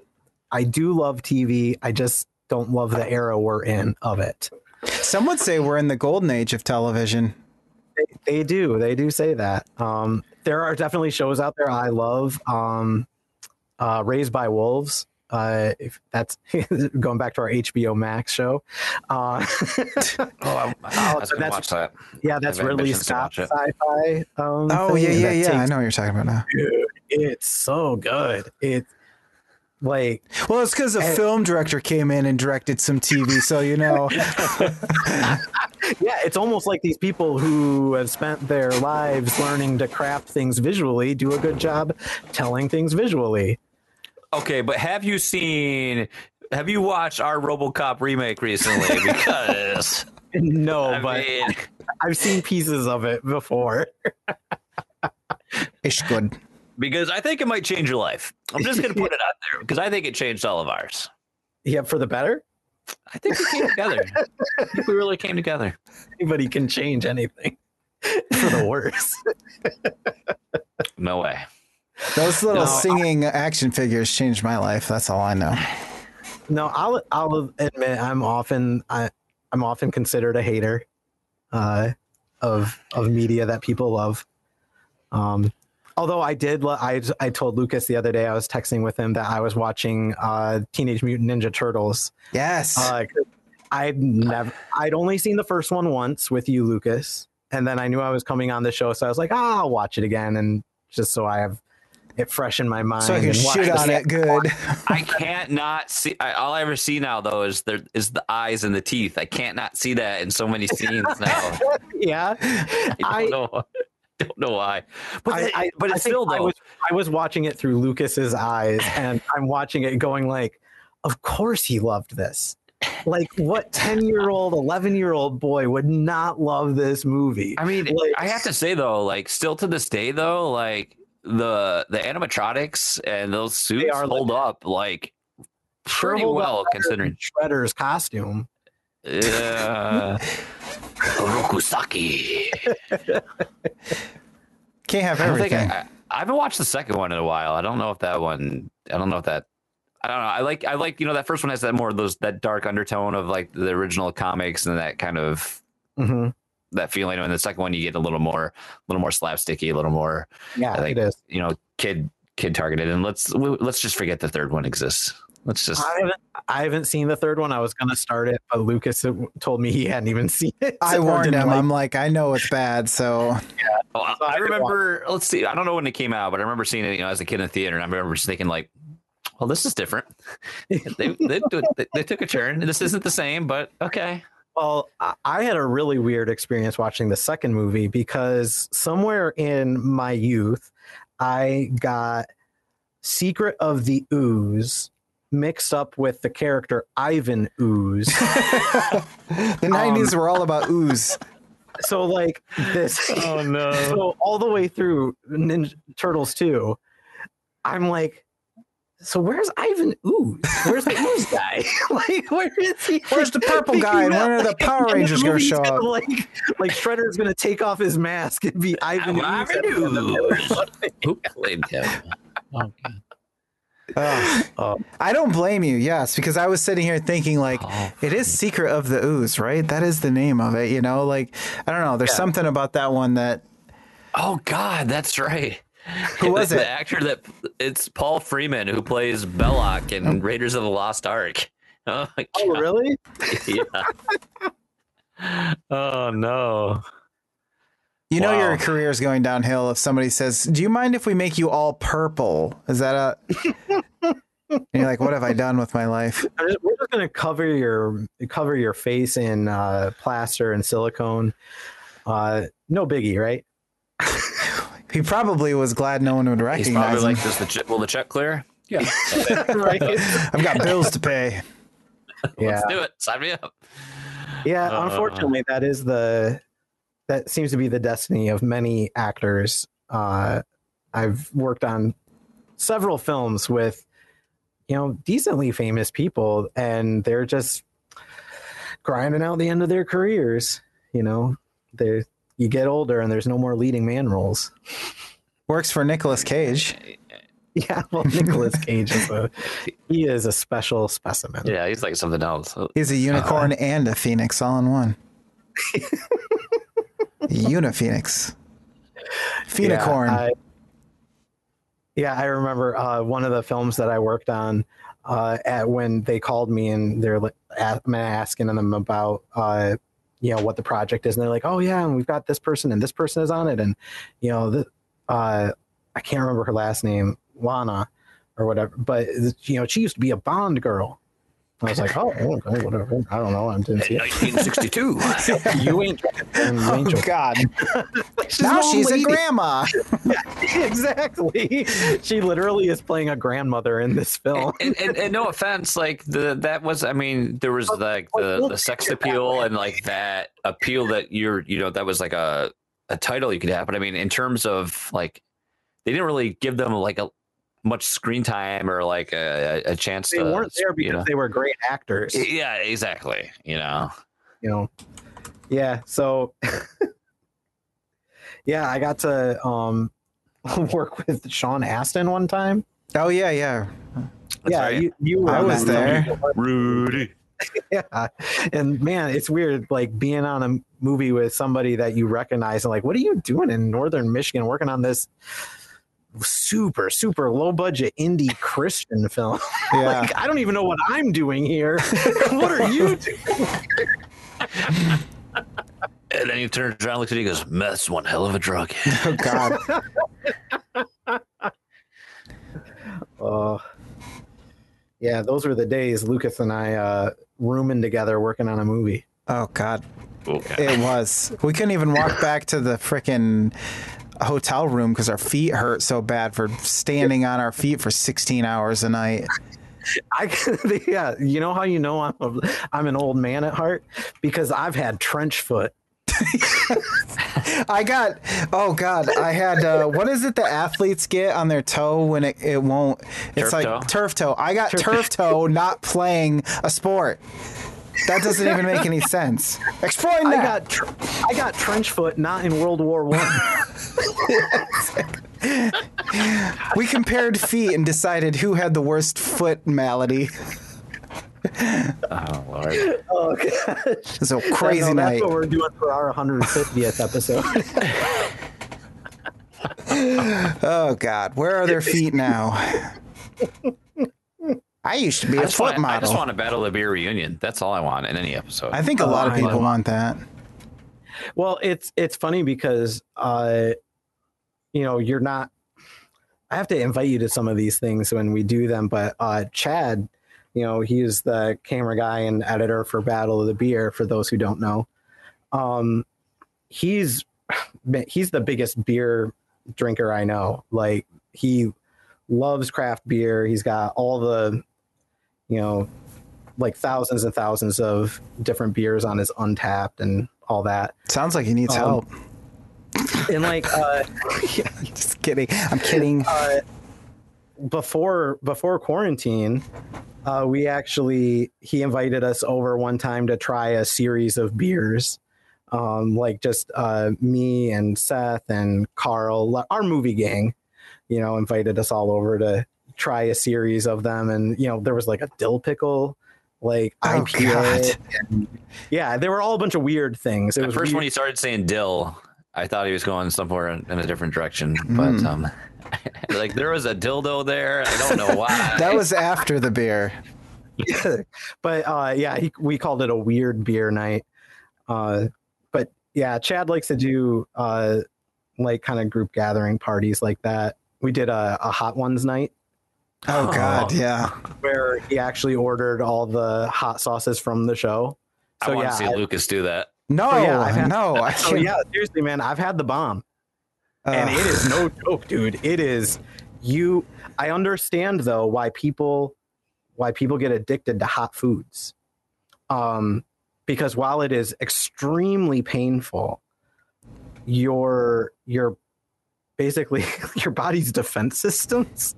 i do love tv i just don't love the era we're in of it Some would say we're in the golden age of television. they do they do say that um there are definitely shows out there i love um uh raised by wolves uh if that's going back to our hbo max show uh Oh, I, I was gonna that's- watch that. yeah that's I've ridley scott sci-fi um Oh thing, yeah, yeah, that yeah. I know what you're talking about now. dude, it's so good it like Well, it's because a And- film director came in and directed some TV, so you know. yeah it's almost like these people who have spent their lives learning to craft things visually do a good job telling things visually Okay, but have you seen? Have you watched our RoboCop remake recently? Because no I but mean, I've seen pieces of it before. It's good. Because I think it might change your life. I'm just gonna put it out there because I think it changed all of ours. Yeah, for the better. I think we came together. I think we really came together. Anybody can change anything for the worse. No way. Those little No, I- singing action figures changed my life. That's all I know. no, I'll I'll admit I'm often I I'm often considered a hater uh, of of media that people love. Um, although I did, lo- I I told Lucas the other day I was texting with him that I was watching uh, Teenage Mutant Ninja Turtles. Yes. Uh, 'cause I'd never, I'd only seen the first one once with you, Lucas, and then I knew I was coming on the show, so I was like, ah, I'll watch it again, and just so I have it fresh in my mind. so I can shoot on it good. I can't not see. I, all I ever see now though is there is the eyes and the teeth. I can't not see that in so many scenes now. yeah, I I- don't know. Why, but I, I, but it's still I was, I was watching it through Lucas's eyes, and I'm watching it going like, of course he loved this. Like, what ten year old, eleven year old boy would not love this movie? I mean, Like- I have to say though, like still to this day though, like the the animatronics and those suits are hold up like Sure pretty up well considering. Shredder's costume. Yeah. Rokusaki. Can't have I everything. I, I haven't watched the second one in a while. I don't know if that one. I don't know if that. I don't know. I like. I like. You know, that first one has that more of those that dark undertone of like the original comics and that kind of hmm that feeling. And the second one, you get a little more, a little more slapsticky, a little more, Yeah, I think- it is. you know, kid kid targeted. And let's we- let's just forget the third one exists. Let's just. I haven't, I haven't seen the third one. I was going to start it, but Lucas told me he hadn't even seen it. I or warned him. like- I'm like, I know it's bad, so I, So I I remember. Let's see. I don't know when it came out, but I remember seeing it. You know, as a kid in the theater, and I remember just thinking like, "Well, this is different. they, they, they, they took a turn. This isn't the same, but okay." Well, I- I had a really weird experience watching the second movie because somewhere in my youth, I got Secret of the Ooze mixed up with the character Ivan Ooze. the 90s were all about ooze. so, like, this. Oh no! so all the way through Ninja Turtles 2, I'm like, so where's Ivan Ooze? Where's the Ooze guy? like, where is he? Where's the purple guy? And when are the Power And Rangers going to movie's show gonna, up? Like, like Shredder's gonna take off his mask and be Ivan Ivan Ooze. Ooze. Who played him? Oh, Ugh. Oh. I don't blame you, yes, because I was sitting here thinking, like, Oh, it is Secret of the Ooze, right? That is the name of it, you know? Like, I don't know. There's Yeah. something about that one that. oh God, that's right. Who was the, it? The actor that it's Paul Freeman who plays Belloc in oh. Raiders of the Lost Ark. Oh, my Oh, really? yeah. oh no. You know Wow. your career is going downhill if somebody says, "Do you mind if we make you all purple?" Is that a? and you're like, "What have I done with my life?" We're just gonna cover your cover your face in uh, plaster and silicone. Uh, no biggie, right? He probably was glad no one would recognize. He's recognize probably him. like, "Does the check, will the check clear?" Yeah. right. I've got bills to pay. Yeah. Let's do it. Sign me up. Yeah, Uh, unfortunately, that is the that seems to be the destiny of many actors. Uh, I've worked on several films with you know decently famous people, and they're just grinding out the end of their careers. You know, they you get older, and there's no more leading man roles. Works for Nicolas Cage. Yeah, well, Nicolas Cage is a he is a special specimen. Yeah, he's like something else. He's a unicorn and a phoenix all in one. Uniphoenix. Phoenicorn. Yeah, I, yeah, I remember uh, one of the films that I worked on uh, at when they called me and they're like, a- I'm asking them about uh, you know what the project is, and they're like, "Oh yeah, and we've got this person and this person is on it," and you know, the, uh, I can't remember her last name, Lana or whatever, but you know, she used to be a Bond girl. I was like, oh, "Oh, okay, whatever. I don't know. I didn't see it. 1962. You ain't, and you oh God! She's now an old she's a lady. grandma. exactly. She literally is playing a grandmother in this film. and, and, and no offense, like the that was, I mean, there was like the, the sex appeal and like that appeal that you're, you know, that was like a a title you could have. But I mean, in terms of like, they didn't really give them like a much screen time or like a, a chance They to. weren't there because you know. they were great actors. Yeah, exactly. You know, You know. Yeah. So. yeah, I got to um work with Sean Astin one time. Oh yeah, yeah. That's yeah, right. you, you were I was there. Rudy. Yeah, and man, it's weird like being on a movie with somebody that you recognize and like, what are you doing in Northern Michigan working on this super super low budget indie Christian film? Yeah. like, I don't even know what I'm doing here. what are you doing? And then he turns around, looks at you, and goes, "Meth's one hell of a drug." oh God. Uh, yeah, those were the days Lucas and I uh, rooming together working on a movie. Oh God. Okay. It was. We couldn't even walk back to the frickin' hotel room because our feet hurt so bad for standing on our feet for 16 hours a night. I yeah, you know how you know I'm a, I'm an old man at heart because I've had trench foot. I got. Oh God, I had. Uh, what is it the athletes get on their toe when it, it won't? It's Turf like toe? turf toe. I got turf toe not playing a sport. That doesn't even make any sense. Explain I that. got tr- I got trench foot not in World War One. we compared feet and decided who had the worst foot malady. Oh lord. oh gosh. It's a crazy No, night. That's what we're doing for our 150th episode. Oh God, where are their feet now? I used to be I a just, foot want, I just want a Battle of the Beer reunion. That's all I want in any episode. I think a Oh, lot of people know. want that. well, it's it's funny because uh, you know you're not. I have to invite you to some of these things when we do them, but uh, Chad, you know, he's the camera guy and editor for Battle of the Beer. For those who don't know, um, he's he's the biggest beer drinker I know. Like he loves craft beer. He's got all the, you know, like thousands and thousands of different beers on his Untappd and all that. Sounds like he needs Um, help. And like uh, Just kidding. I'm kidding. uh, before before quarantine, uh, we actually he invited us over one time to try a series of beers. Um, like just uh, me and Seth and Carl, our movie gang, you know, invited us all over to try a series of them, and you know, there was like a dill pickle, like Oh, IPA. God. and- yeah, they were all a bunch of weird things. It At was first, weird. when he started saying dill, I thought he was going somewhere in, in a different direction. But Mm. um, like there was a dildo there. I don't know why. That was after the beer. but uh, yeah, he, we called it a weird beer night. Uh, but yeah, Chad likes to do uh, like kind of group gathering parties like that. We did a, a hot ones night Oh God, Oh. yeah. where he actually ordered all the hot sauces from the show. I So want yeah, to see I- Lucas do that. No, Oh, yeah, had- no. I so yeah, seriously, man, I've had the bomb. and it is no joke dude it is you i understand though why people why people get addicted to hot foods um because while it is extremely painful your your basically your body's defense systems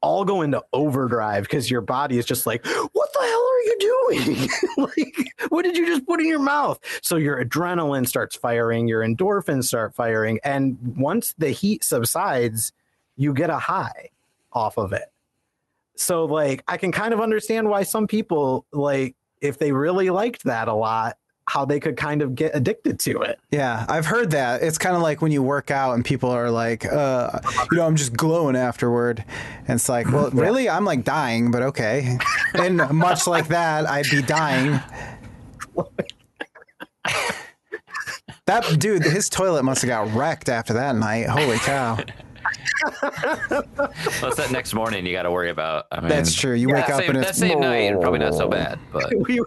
all go into overdrive because your body is just like what the hell are you doing? Like what did you just put in your mouth? So your adrenaline starts firing your endorphins start firing and once the heat subsides you get a high off of it. So like i can kind of understand why some people like if they really liked that a lot how they could kind of get addicted to it Yeah, I've heard that. It's kind of like when you work out and people are like, uh, you know, I'm just glowing afterward. And it's like, well, really? I'm like dying, but okay. And much like that, I'd be dying. That dude, his toilet must have got wrecked after that night. Holy cow. Well, it's that next morning you got to worry about. I mean, That's true. You wake that up same, and that it's same night, and probably not so bad. But we,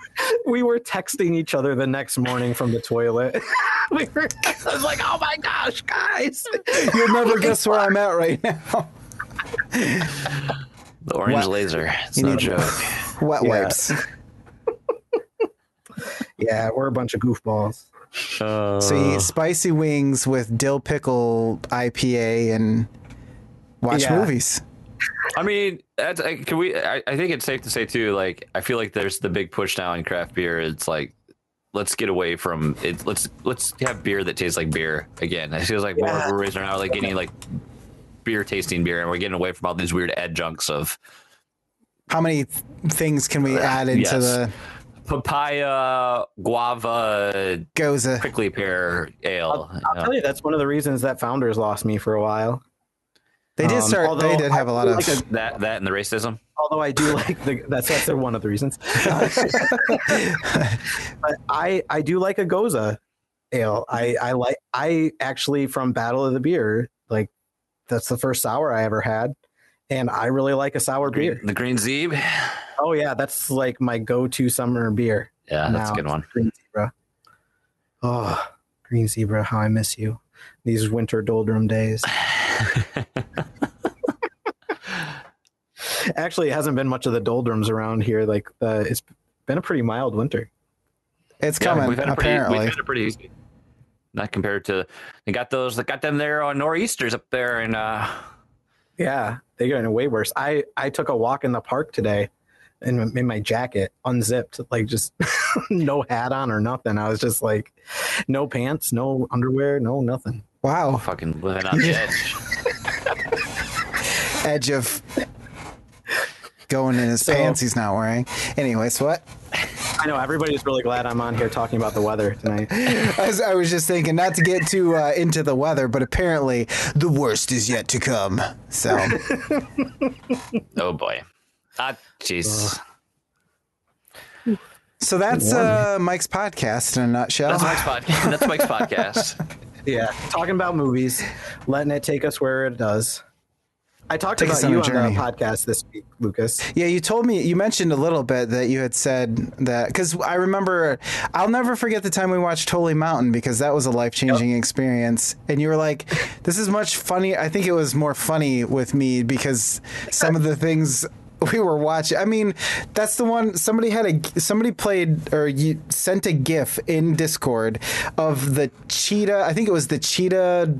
we were texting each other the next morning from the toilet we were, i was like oh my gosh guys You'll never guess where I'm at right now. the orange What? laser, it's You no joke. Wet Yeah. wipes. yeah we're a bunch of goofballs Uh, So you eat spicy wings with dill pickle IPA and watch Yeah. movies. I mean, that's, I- can we? I, I think it's safe to say too. Like, I feel like there's the big push now in craft beer. It's like, let's get away from it. Let's let's have beer that tastes like beer again. It feels like more Yeah. breweries are now like getting like beer tasting beer, and we're getting away from all these weird adjuncts of How many th- things can we add into Yes. the papaya, guava, gose? prickly pear ale. I'll tell you, that's one of the reasons that founders lost me for a while. They did Um, start. although They did have a lot of. like a- that that and the racism. although I do like the that's that's one of the reasons. but I I do like a Gose ale. I I like I actually from Battle of the Beer like that's the first sour I ever had, and I really like a sour beer. The green zeeb. Oh yeah, that's like my go-to summer beer. Yeah, that's a good one. Green Zebra. Oh, Green Zebra, how I miss you. These winter doldrum days. Actually, it hasn't been much of the doldrums around here. Like, uh, it's been a pretty mild winter. It's Yeah, coming. we've had a pretty, apparently, we've had a pretty, not compared to they got those they got them there on nor'easters up there and uh Yeah, they're getting way worse. I I took a walk in the park today, and in my jacket, unzipped, like just no hat on or nothing. I was just like, no pants, no underwear, no nothing. Wow. fucking living on the edge. Edge of going in his So- pants he's not wearing. Anyways, what? I know everybody's really glad I'm on here talking about the weather tonight. I was, I was just thinking not to get too uh, into the weather, but apparently the worst is yet to come. So Oh boy. Ah, jeez. so that's uh, Mike's podcast in a nutshell. That's Mike's podcast. That's Mike's podcast. yeah, talking about movies, letting it take us where it does. I talked Take about you on journey. the podcast this week, Lucas. Yeah, you told me you mentioned a little bit that you had said that because I remember I'll never forget the time we watched Holy Mountain because that was a life changing experience, and you were like, "This is much funny." I think it was more funny with me because some of the things we were watching. I mean, that's the one. Somebody had a somebody played or you sent a GIF in Discord of the cheetah. I think it was the cheetah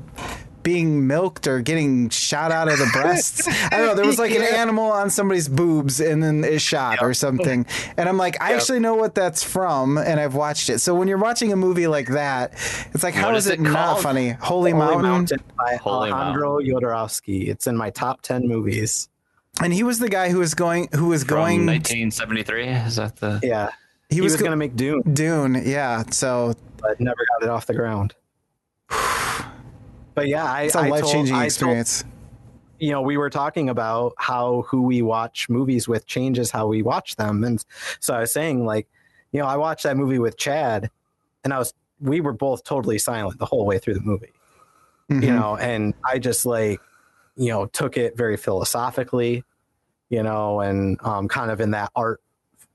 being milked or getting shot out of the breasts. I don't know. There was like an animal on somebody's boobs and then is shot or something. And I'm like, I actually know what that's from and I've watched it. So when you're watching a movie like that, it's like, how What is is it, it not funny? Holy, Holy Mountain. Mountain by Holy Alejandro Jodorowsky. It's in my top ten movies. And he was the guy who was going, who was From going, 1973. Is that the Yeah, he, he, was, was, go- gonna make Dune, Dune. Yeah. So but never got it off the ground. But yeah, I, it's a life changing I told- experience. you know, we were talking about how who we watch movies with changes how we watch them. And so I was saying, like, you know, I watched that movie with Chad and I was, we were both totally silent the whole way through the movie, Mhm. you know, and I just like, you know, took it very philosophically, you know, and um, kind of in that art,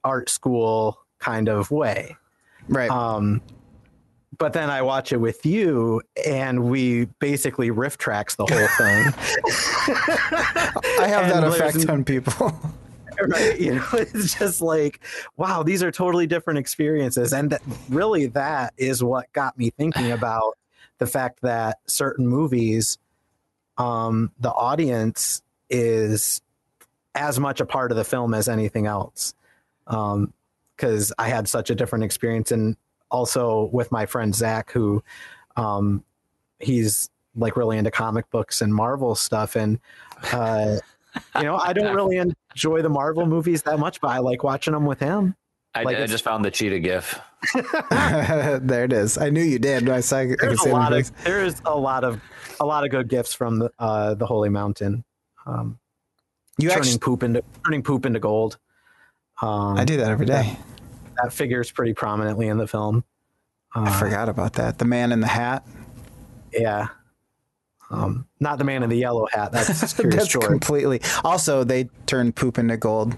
art school kind of way. right. Um, but then I watch it with you, and we basically riff tracks the whole thing. I have that effect on people. right you know it's just like wow these are totally different experiences and that, really that is what got me thinking about the fact that certain movies um the audience is as much a part of the film as anything else um because i had such a different experience and also with my friend zach who um he's like really into comic books and marvel stuff and uh you know, I don't really enjoy the Marvel movies that much, but I like watching them with him. I, Like I just found the cheetah gif. there it is. I knew you did. I saw. I There's see a lot of there is a lot of a lot of good gifts from the uh, the Holy Mountain. Um, You turning actually, poop into turning poop into gold. Um, I do that every day. That figures pretty prominently in the film. Uh, I forgot about that. The man in the hat. Yeah. Um, not the man in the yellow hat. That's That's completely. Also, they turn poop into gold.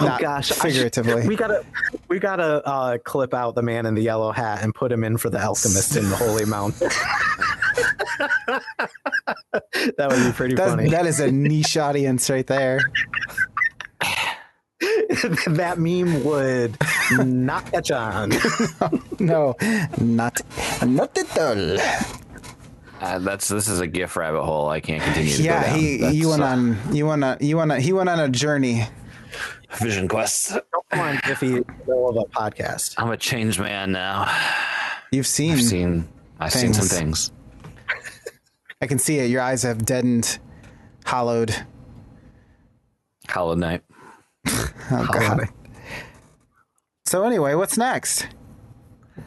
Oh Not gosh, should- figuratively. we gotta we gotta uh, clip out the man in the yellow hat and put him in for the alchemist in the Holy Mountain. that would be pretty That's, funny. that is a niche audience right there. that meme would not catch on. No, not not at all. Uh, that's this is a gif rabbit hole. I can't continue. To Yeah, go down. he That's, he went uh, on you went on you went on he went on a journey. Vision Quest. Don't come on, Iffy, in the middle of a podcast. I'm a changed man now. You've seen. I've seen. I've seen some Things. things. I can see it. Your eyes have deadened, hollowed. Hollow Knight. Oh god. So anyway, what's next?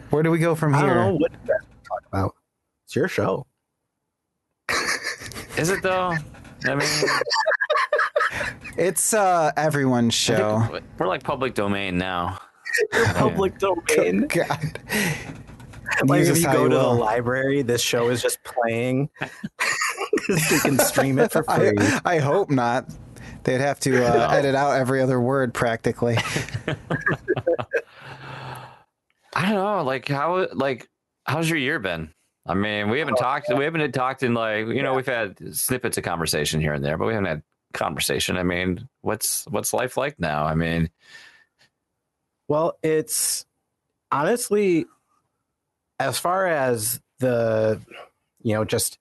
Where do we go from I don't here? know what to talk about. It's your show. Is it though? I mean, It's uh everyone's show. think we're like public domain now. Public domain. God. Like if you go you to the library, this show is just playing. you can stream it for free. I, I hope not. They'd have to uh, No. edit out every other word practically. I don't know. Like how? Like how's your year been? I mean, we haven't talked. We haven't talked in like you know we've had snippets of conversation here and there, but we haven't had conversation. I mean, what's what's life like now? I mean, Well, it's honestly, as far as the you know just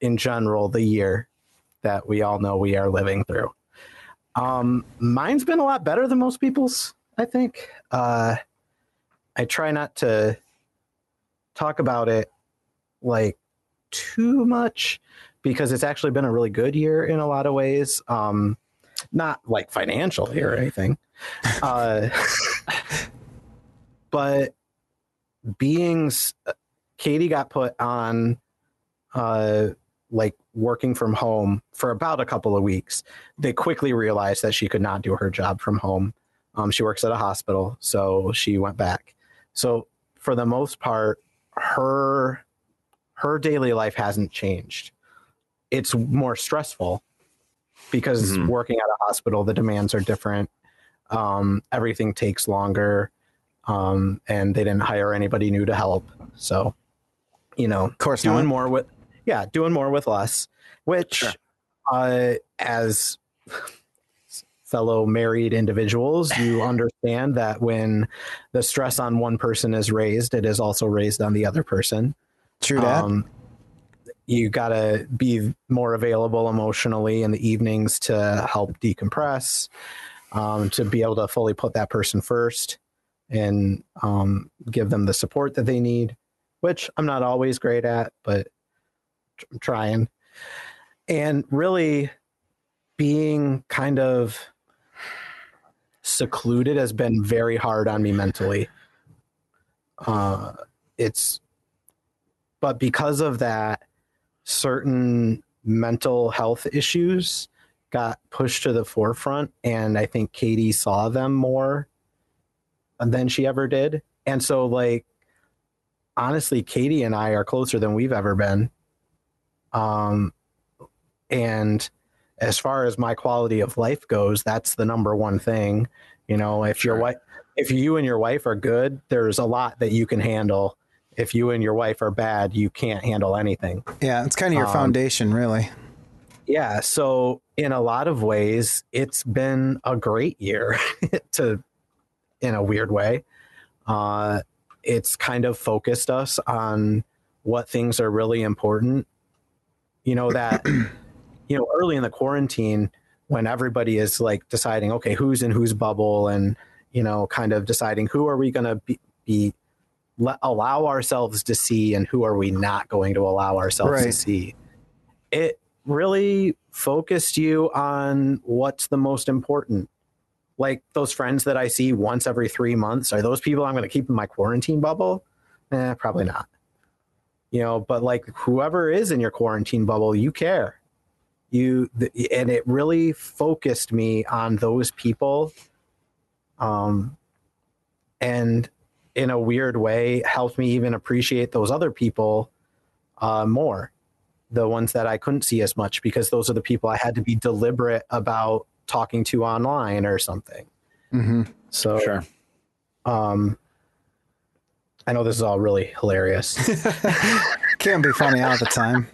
in general the year that we all know we are living through um mine's been a lot better than most people's i think. Uh i try not to talk about it like too much because it's actually been a really good year in a lot of ways. Um not like financially or anything. Uh but being Katie got put on uh like working from home for about a couple of weeks. They quickly realized that she could not do her job from home. Um, she works at a hospital, so she went back. So for the most part, her her daily life hasn't changed. It's more stressful because Mhm. working at a hospital, the demands are different. Um, everything takes longer um, and they didn't hire anybody new to help. So, you know, Of course doing not. more with, yeah, doing more with less, which, Sure. uh, as fellow married individuals, you understand that when the stress on one person is raised, it is also raised on the other person. True that. Um, you got to be more available emotionally in the evenings to help decompress, um, to be able to fully put that person first and um, give them the support that they need, which I'm not always great at, but I'm trying. And really being kind of secluded has been very hard on me mentally. Uh, it's, but because of that, certain mental health issues got pushed to the forefront. And I think Katie saw them more than she ever did. And so, like, honestly, Katie and I are closer than we've ever been. Um, and as far as my quality of life goes, that's the number one thing. You know, if your Sure. wife, if you and your wife are good, there's a lot that you can handle. If you and your wife are bad, you can't handle anything. yeah, it's kind of your um, foundation, really. Yeah. So in a lot of ways, it's been a great year to, in a weird way. Uh, it's kind of focused us on what things are really important. You know, that, you know, early in the quarantine, when everybody is like deciding, okay, who's in whose bubble and, you know, kind of deciding who are we going to be, be let, allow ourselves to see and who are we not going to allow ourselves to see. It really focused you on what's the most important. Like those friends that I see once every three months, are those people I'm going to keep in my quarantine bubble? Eh, probably not. You know, but like whoever is in your quarantine bubble, you care. You th- and it really focused me on those people, um, and in a weird way, helped me even appreciate those other people uh, more the ones that I couldn't see as much because those are the people I had to be deliberate about talking to online or something. mm-hmm. So, Sure. um, I know this is all really hilarious, Can't be funny all the time.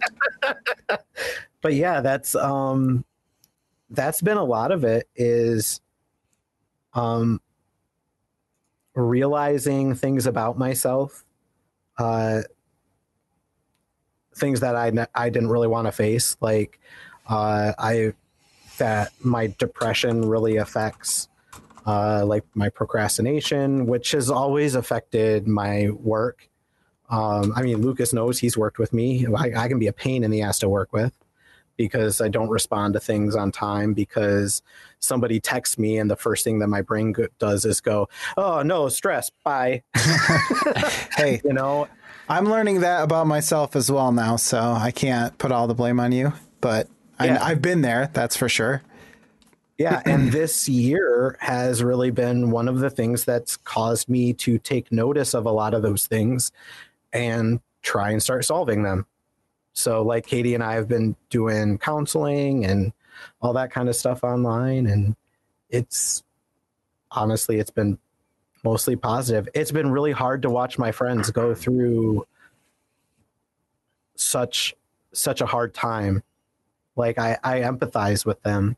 but yeah, that's um, that's been a lot of it is um, realizing things about myself, uh, things that I I didn't really want to face, like uh, I that my depression really affects uh, like my procrastination, which has always affected my work. Um, I mean, Lucas knows he's worked with me. I, I can be a pain in the ass to work with because I don't respond to things on time because somebody texts me and the first thing that my brain go- does is go, "Oh no, stress, bye." Hey, You know, I'm learning that about myself as well now, so I can't put all the blame on you. But Yeah. I, I've been there, that's for sure. Yeah, and this year has really been one of the things that's caused me to take notice of a lot of those things and try and start solving them. So, like Katie and I have been doing counseling and all that kind of stuff online, and it's honestly, it's been mostly positive. It's been really hard to watch my friends go through such such a hard time. Like I, I empathize with them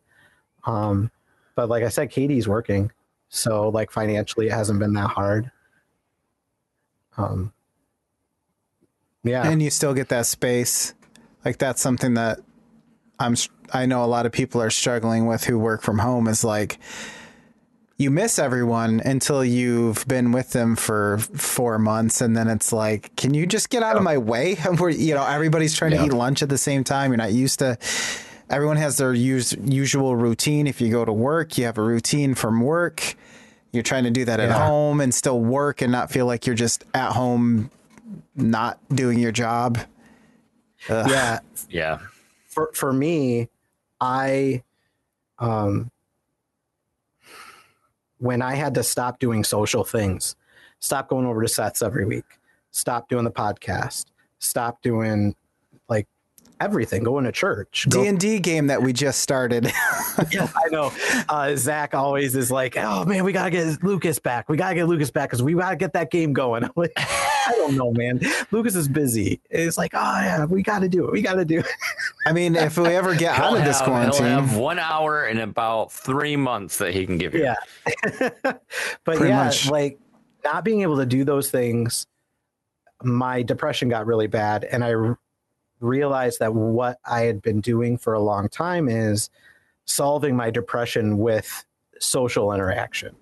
um, but like I said, Katie's working, so like financially, it hasn't been that hard. Um, Yeah. and you still get that space. Like that's something that I'm I know a lot of people are struggling with who work from home is like you miss everyone until you've been with them for four months and then it's like can you just get out of my way where you know everybody's trying Yeah. to eat lunch at the same time you're not used to everyone has their us- usual routine if you go to work you have a routine from work you're trying to do that at Yeah. home and still work and not feel like you're just at home not doing your job yeah. Yeah. For for me, I um when I had to stop doing social things, stop going over to Seth's every week, stop doing the podcast, stop doing like everything, going to church. D&D game that we just started. yeah, I know. Uh, Zach always is like, "Oh man, we gotta get Lucas back. We gotta get Lucas back because we gotta get that game going." I'm like, I don't know, man. Lucas is busy. It's like, oh yeah, we gotta do it. We gotta do it. I mean, if we ever get out He'll of this have, he'll quarantine, have one hour in about three months that he can give you. Yeah. but Pretty yeah, much. like not being able to do those things, my depression got really bad, and I r- realized that what I had been doing for a long time is solving my depression with social interaction.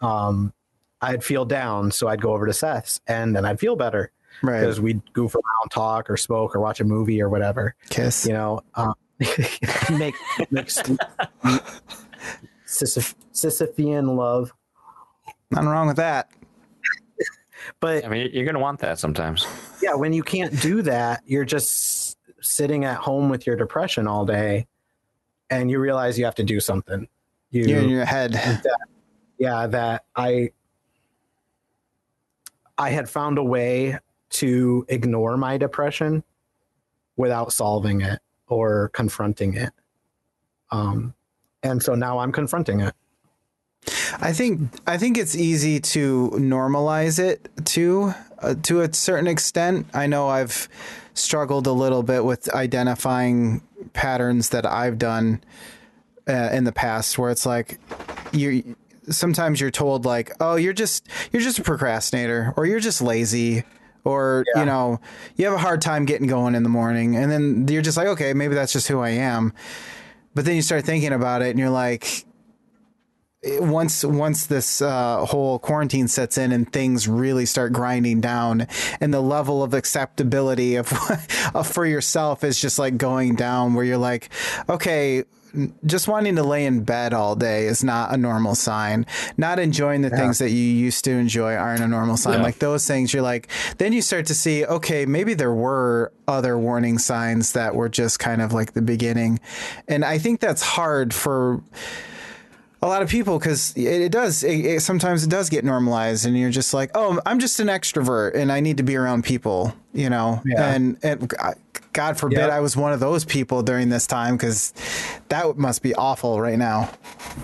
Um, I'd feel down, so I'd go over to Seth's, and then I'd feel better right? because we'd goof around, talk, or smoke, or watch a movie, or whatever. Kiss. You know, um, make make Sisyphean love, Nothing wrong with that. But I mean, you're going to want that sometimes. yeah, when you can't do that, you're just sitting at home with your depression all day, and you realize you have to do something. You, You're in your head. that, yeah, that I I had found a way to ignore my depression without solving it or confronting it. Um, and so now I'm confronting it. I think I think it's easy to normalize it too, uh, to a certain extent. I know I've struggled a little bit with identifying patterns that I've done uh, in the past, where it's like you sometimes you're told like, oh, you're just you're just a procrastinator, or you're just lazy. Or Yeah. you know, you have a hard time getting going in the morning, and then you're just like, okay, maybe that's just who I am. But then you start thinking about it, and you're like, once once this uh, whole quarantine sets in and things really start grinding down and the level of acceptability of, of for yourself is just like going down where you're like okay just wanting to lay in bed all day is not a normal sign. Not enjoying the things that you used to enjoy aren't a normal sign. Yeah. like those things you're like then you start to see okay maybe there were other warning signs that were just kind of like the beginning. And i think that's hard for a lot of people because it, it does it, it- sometimes it does get normalized and you're just like oh i'm just an extrovert and i need to be around people you know Yeah. and, and god forbid Yeah. i was one of those people during this time because that must be awful right now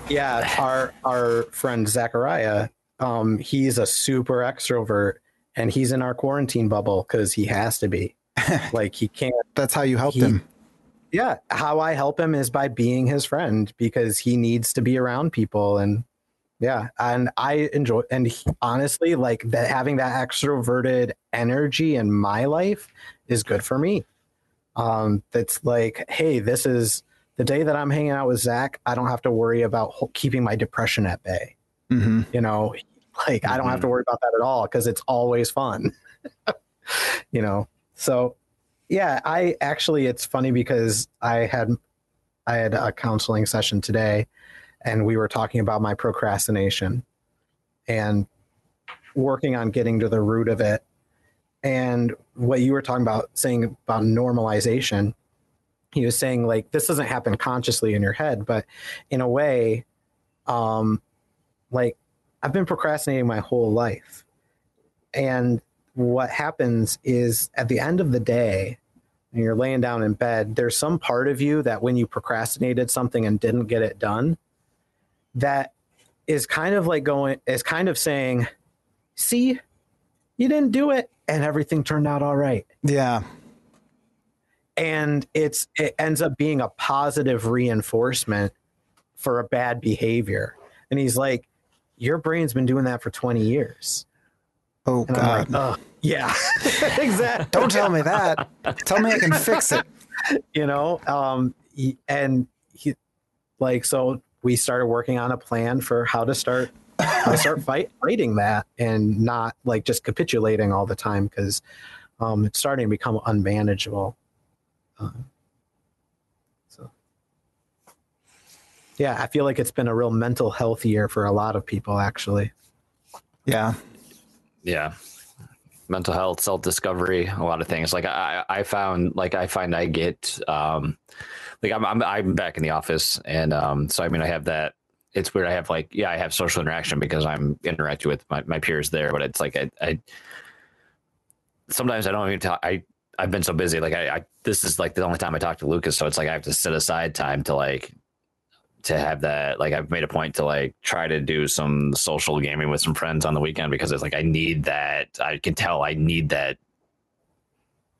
Yeah, our our friend Zachariah, um, he's a super extrovert, and he's in our quarantine bubble because he has to be. like he can't. that's how you helped He- him Yeah, how I help him is by being his friend because he needs to be around people, and yeah, and I enjoy. And he, honestly, like that, having that extroverted energy in my life is good for me. Um, that's like, hey, this is the day that I'm hanging out with Zach. I don't have to worry about keeping my depression at bay. hmm You know, like I don't have to worry about that at all because it's always fun. you know, so yeah, I actually it's funny because I had I had a counseling session today, and we were talking about my procrastination and working on getting to the root of it. And what you were talking about, saying about normalization, he was saying like this doesn't happen consciously in your head, but in a way, um, like I've been procrastinating my whole life. And what happens is at the end of the day, and you're laying down in bed, there's some part of you that when you procrastinated something and didn't get it done, that is kind of like going, is kind of saying, see, you didn't do it and everything turned out all right. Yeah. And it's it ends up being a positive reinforcement for a bad behavior. And he's like your brain's been doing that for 20 years. Oh and god. Like. Yeah, exactly. Don't tell me that. Tell me I can fix it. you know um he, and he like so we started working on a plan for how to start how to start fight fighting that and not like just capitulating all the time because um it's starting to become unmanageable uh, so yeah i feel like it's been a real mental health year for a lot of people actually Yeah. yeah mental health self-discovery a lot of things. Like i i found like i find i get um like i'm i'm, I'm back in the office and um so i mean i have that it's weird i have like yeah i have social interaction because i'm interacting with my, my peers there but it's like i i sometimes i don't even talk i i've been so busy like I, I this is like the only time i talk to lucas so it's like i have to set aside time to like to have that like I've made a point to like try to do some social gaming with some friends on the weekend because it's like I need that I can tell I need that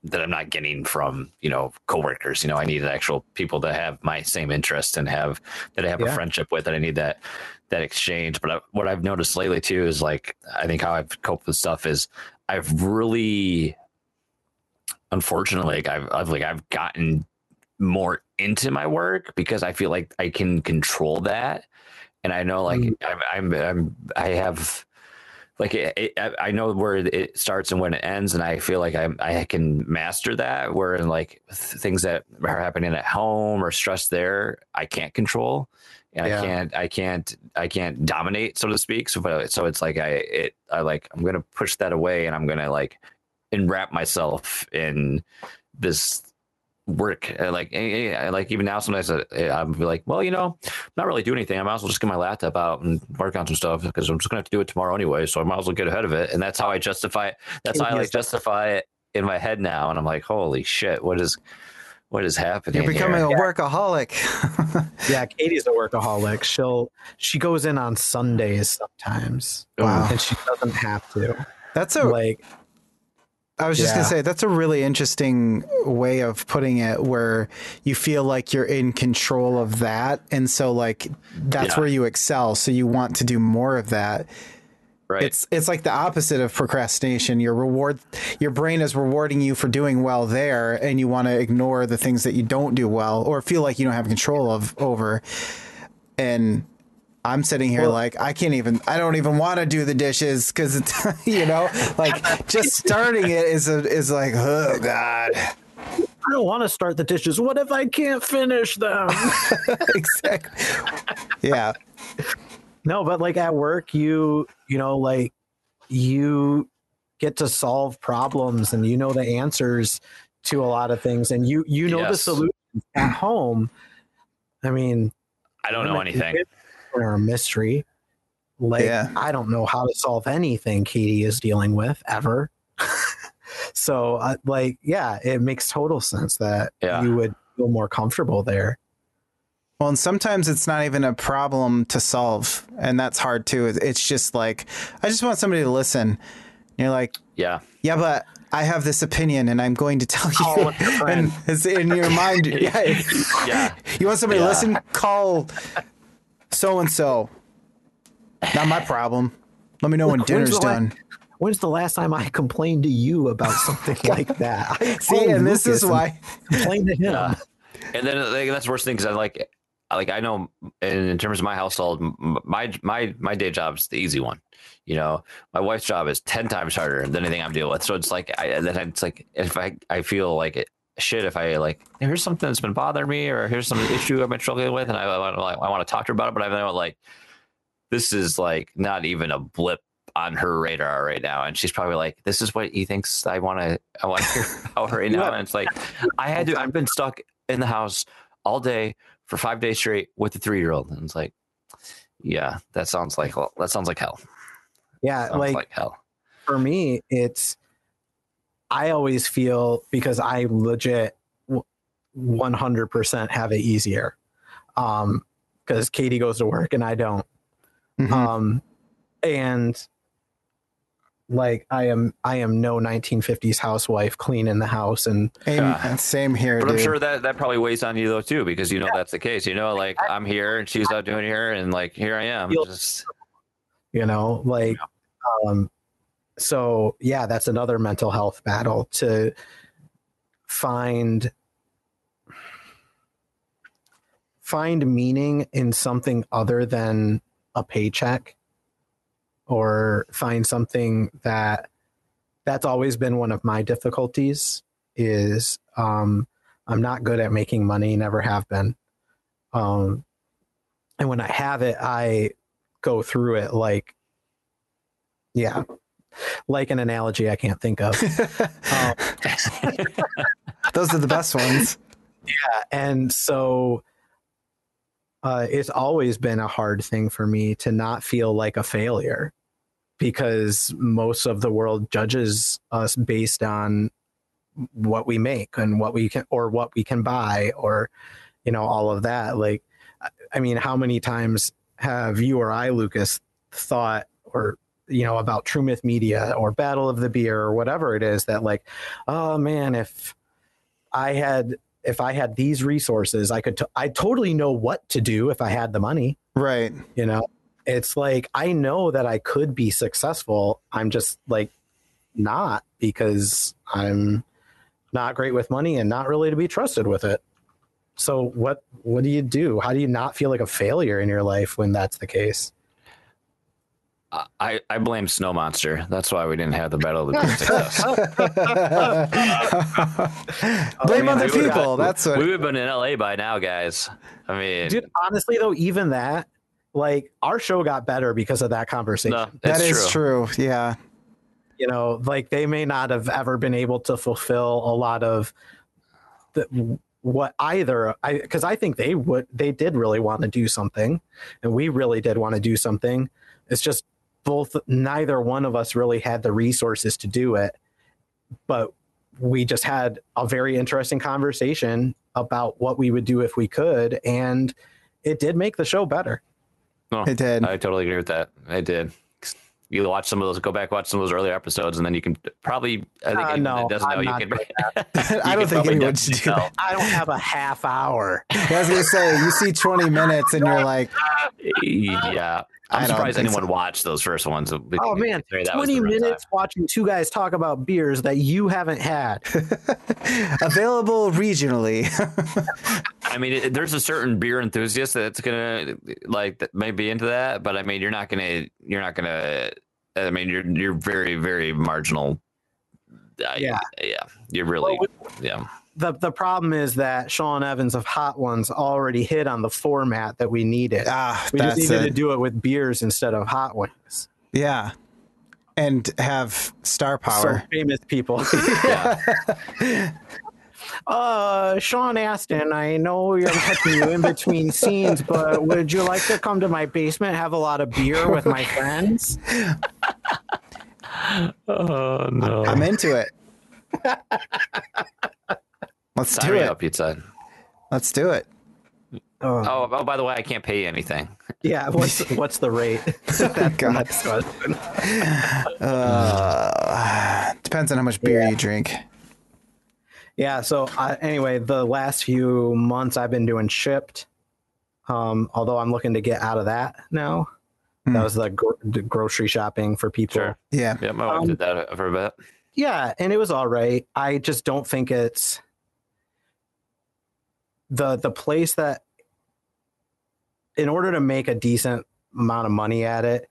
that I'm not getting from you know coworkers you know I need actual people that have my same interests and have that I have Yeah. a friendship with and I need that that exchange but I, what I've noticed lately too is like I think how I've coped with stuff is I've really unfortunately like I've, I've like I've gotten more into my work because I feel like I can control that, and I know like Mm. I'm, I'm I'm I have like it, it, I know where it starts and when it ends, and I feel like I I can master that. Where in like th- things that are happening at home or stress there, I can't control. And Yeah. I can't, I can't, I can't dominate, so to speak. So, but so it's like I, it, I like, I'm gonna push that away, and I'm gonna like enwrap myself in this work uh, like eh, eh, like even now sometimes I, i'm be like well you know i'm not really doing anything. I might as well just get my laptop out and work on some stuff because i'm just gonna have to do it tomorrow anyway so i might as well get ahead of it. And that's how i justify it. That's how i like justify it in my head now and i'm like holy shit what is what is happening You're becoming here? a workaholic. yeah katie's a workaholic. She'll she goes in on sundays sometimes. Wow. and she doesn't have to. That's a like I was just gonna say that's a really interesting way of putting it, where you feel like you're in control of that, and so like that's Yeah. where you excel. So you want to do more of that. right It's it's like the opposite of procrastination. Your reward, your brain is rewarding you for doing well there, and you want to ignore the things that you don't do well or feel like you don't have control of over. And I'm sitting here Well- like I can't even. I don't even want to do the dishes because it's you know like just starting it is a, is like oh god. I don't want to start the dishes. What if i can't finish them? Exactly yeah. No, but like at work, you you know, like you get to solve problems and you know the answers to a lot of things, and you you know the solutions at home. I mean, i don't know anything Or a mystery. Like Yeah. I don't know how to solve anything Katie is dealing with ever. so, uh, like, yeah, it makes total sense that Yeah. you would feel more comfortable there. Well, and sometimes it's not even a problem to solve, and that's hard too. It's just like I just want somebody to listen. And you're like, yeah yeah, but I have this opinion, and I'm going to tell you. with your friend. and it's in your mind, yeah. yeah You want somebody to listen? Call so and so. Not my problem. Let me know when When's dinner's the la- done. When's the last time I complained to you about something like that? I See, called and this Lucas is and why. complained to him. Yeah. and then like, that's the worst thing because I like, like I know in, in terms of my household, my my my day job's the easy one. You know, my wife's job is ten times harder than anything I'm dealing with. So it's like, I then it's like if I I feel like it shit if I like here's something that's been bothering me or here's some issue I've been struggling with and I want to like I want to talk to her about it, but I know like this is like not even a blip on her radar right now. And she's probably like this is what he thinks i want to i want to hear about right now. And it's like i had to i've been stuck in the house all day for five days straight with a three-year-old. And it's like yeah that sounds like that sounds like hell. Yeah, sounds like, like, hell. for me, it's I always feel because I legit one hundred percent have it easier. Um, because Katie goes to work and I don't. Mhm. Um, and like I am, I am no 1950s housewife cleaning the house and Same, Yeah. same here, but dude. i'm sure that that probably weighs on you though too because you know that's the case you know like i'm here and she's out doing here and like here i am just you know like um so yeah, that's another mental health battle to find find meaning in something other than a paycheck or find something that that's always been one of my difficulties is um I'm not good at making money, never have been. Um and when I have it, I go through it like yeah, like an analogy I can't think of. um, Those are the best ones. yeah, and so uh, it's always been a hard thing for me to not feel like a failure because most of the world judges us based on what we make and what we can or what we can buy or you know all of that like i mean how many times have you or i lucas thought or you know about true myth media or battle of the beer or whatever it is that like oh man if i had if i had these resources i could t- i totally know what to do if i had the money. Right. you know it's like i know that i could be successful. I'm just like not because i'm not great with money and not really to be trusted with it. So what what do you do? How do you not feel like a failure in your life when that's the case I, I blame Snow Monster. That's why we didn't have the Battle of the Beer success. Blame other I would've people. got- That's we would have been in LA by now, guys. I mean, dude honestly though even that like our show got better because of that conversation no, That it's is true. Yeah. you know like they may not have ever been able to fulfill a lot of the, what either i because i think they would they did really want to do something and we really did want to do something it's just both neither one of us really had the resources to do it but we just had a very interesting conversation about what we would do if we could and it did make the show better No, It did. I totally agree with that. I did. You watch some of those, go back watch some of those earlier episodes, and then you can probably. I think Uh, no, doesn't know, I'm you not can. doing I don't think probably anyone should do that. i don't have a half hour I was gonna say you see 20 minutes and you're like, Yeah, I I'm surprised anyone so. watched those first ones. Oh man, that 20 real minutes watching two guys talk about beers that you haven't had. available regionally. I mean, it, there's a certain beer enthusiast that's gonna like that may be into that, but I mean, you're not gonna, you're not gonna. I mean, you're you're very very marginal. Uh, Yeah. yeah, you're really Well, yeah. The the problem is that Sean Evans of Hot Ones already hit on the format that we needed. ah, we just that's needed to do it with beers instead of hot wings. Yeah. And have star So power. famous people. yeah. uh, Sean Astin, I know you're catching you in between scenes, but would you like to come to my basement, have a lot of beer with my friends? Oh no! I'm into it. Let's Sign do it. up, pizza. Let's do it. Oh, Oh, oh, by the way, I can't pay you anything. yeah. What's what's the rate? God. Uh, depends on how much beer you drink. Yeah. So uh, anyway, the last few months I've been doing Shipt. Um, although I'm looking to get out of that now. Hmm. That was the, gro- the grocery shopping for people. Sure. Yeah. Yeah, my wife Um, did that for a bit. Yeah, and it was all right. I just don't think it's the the place that in order to make a decent amount of money at it,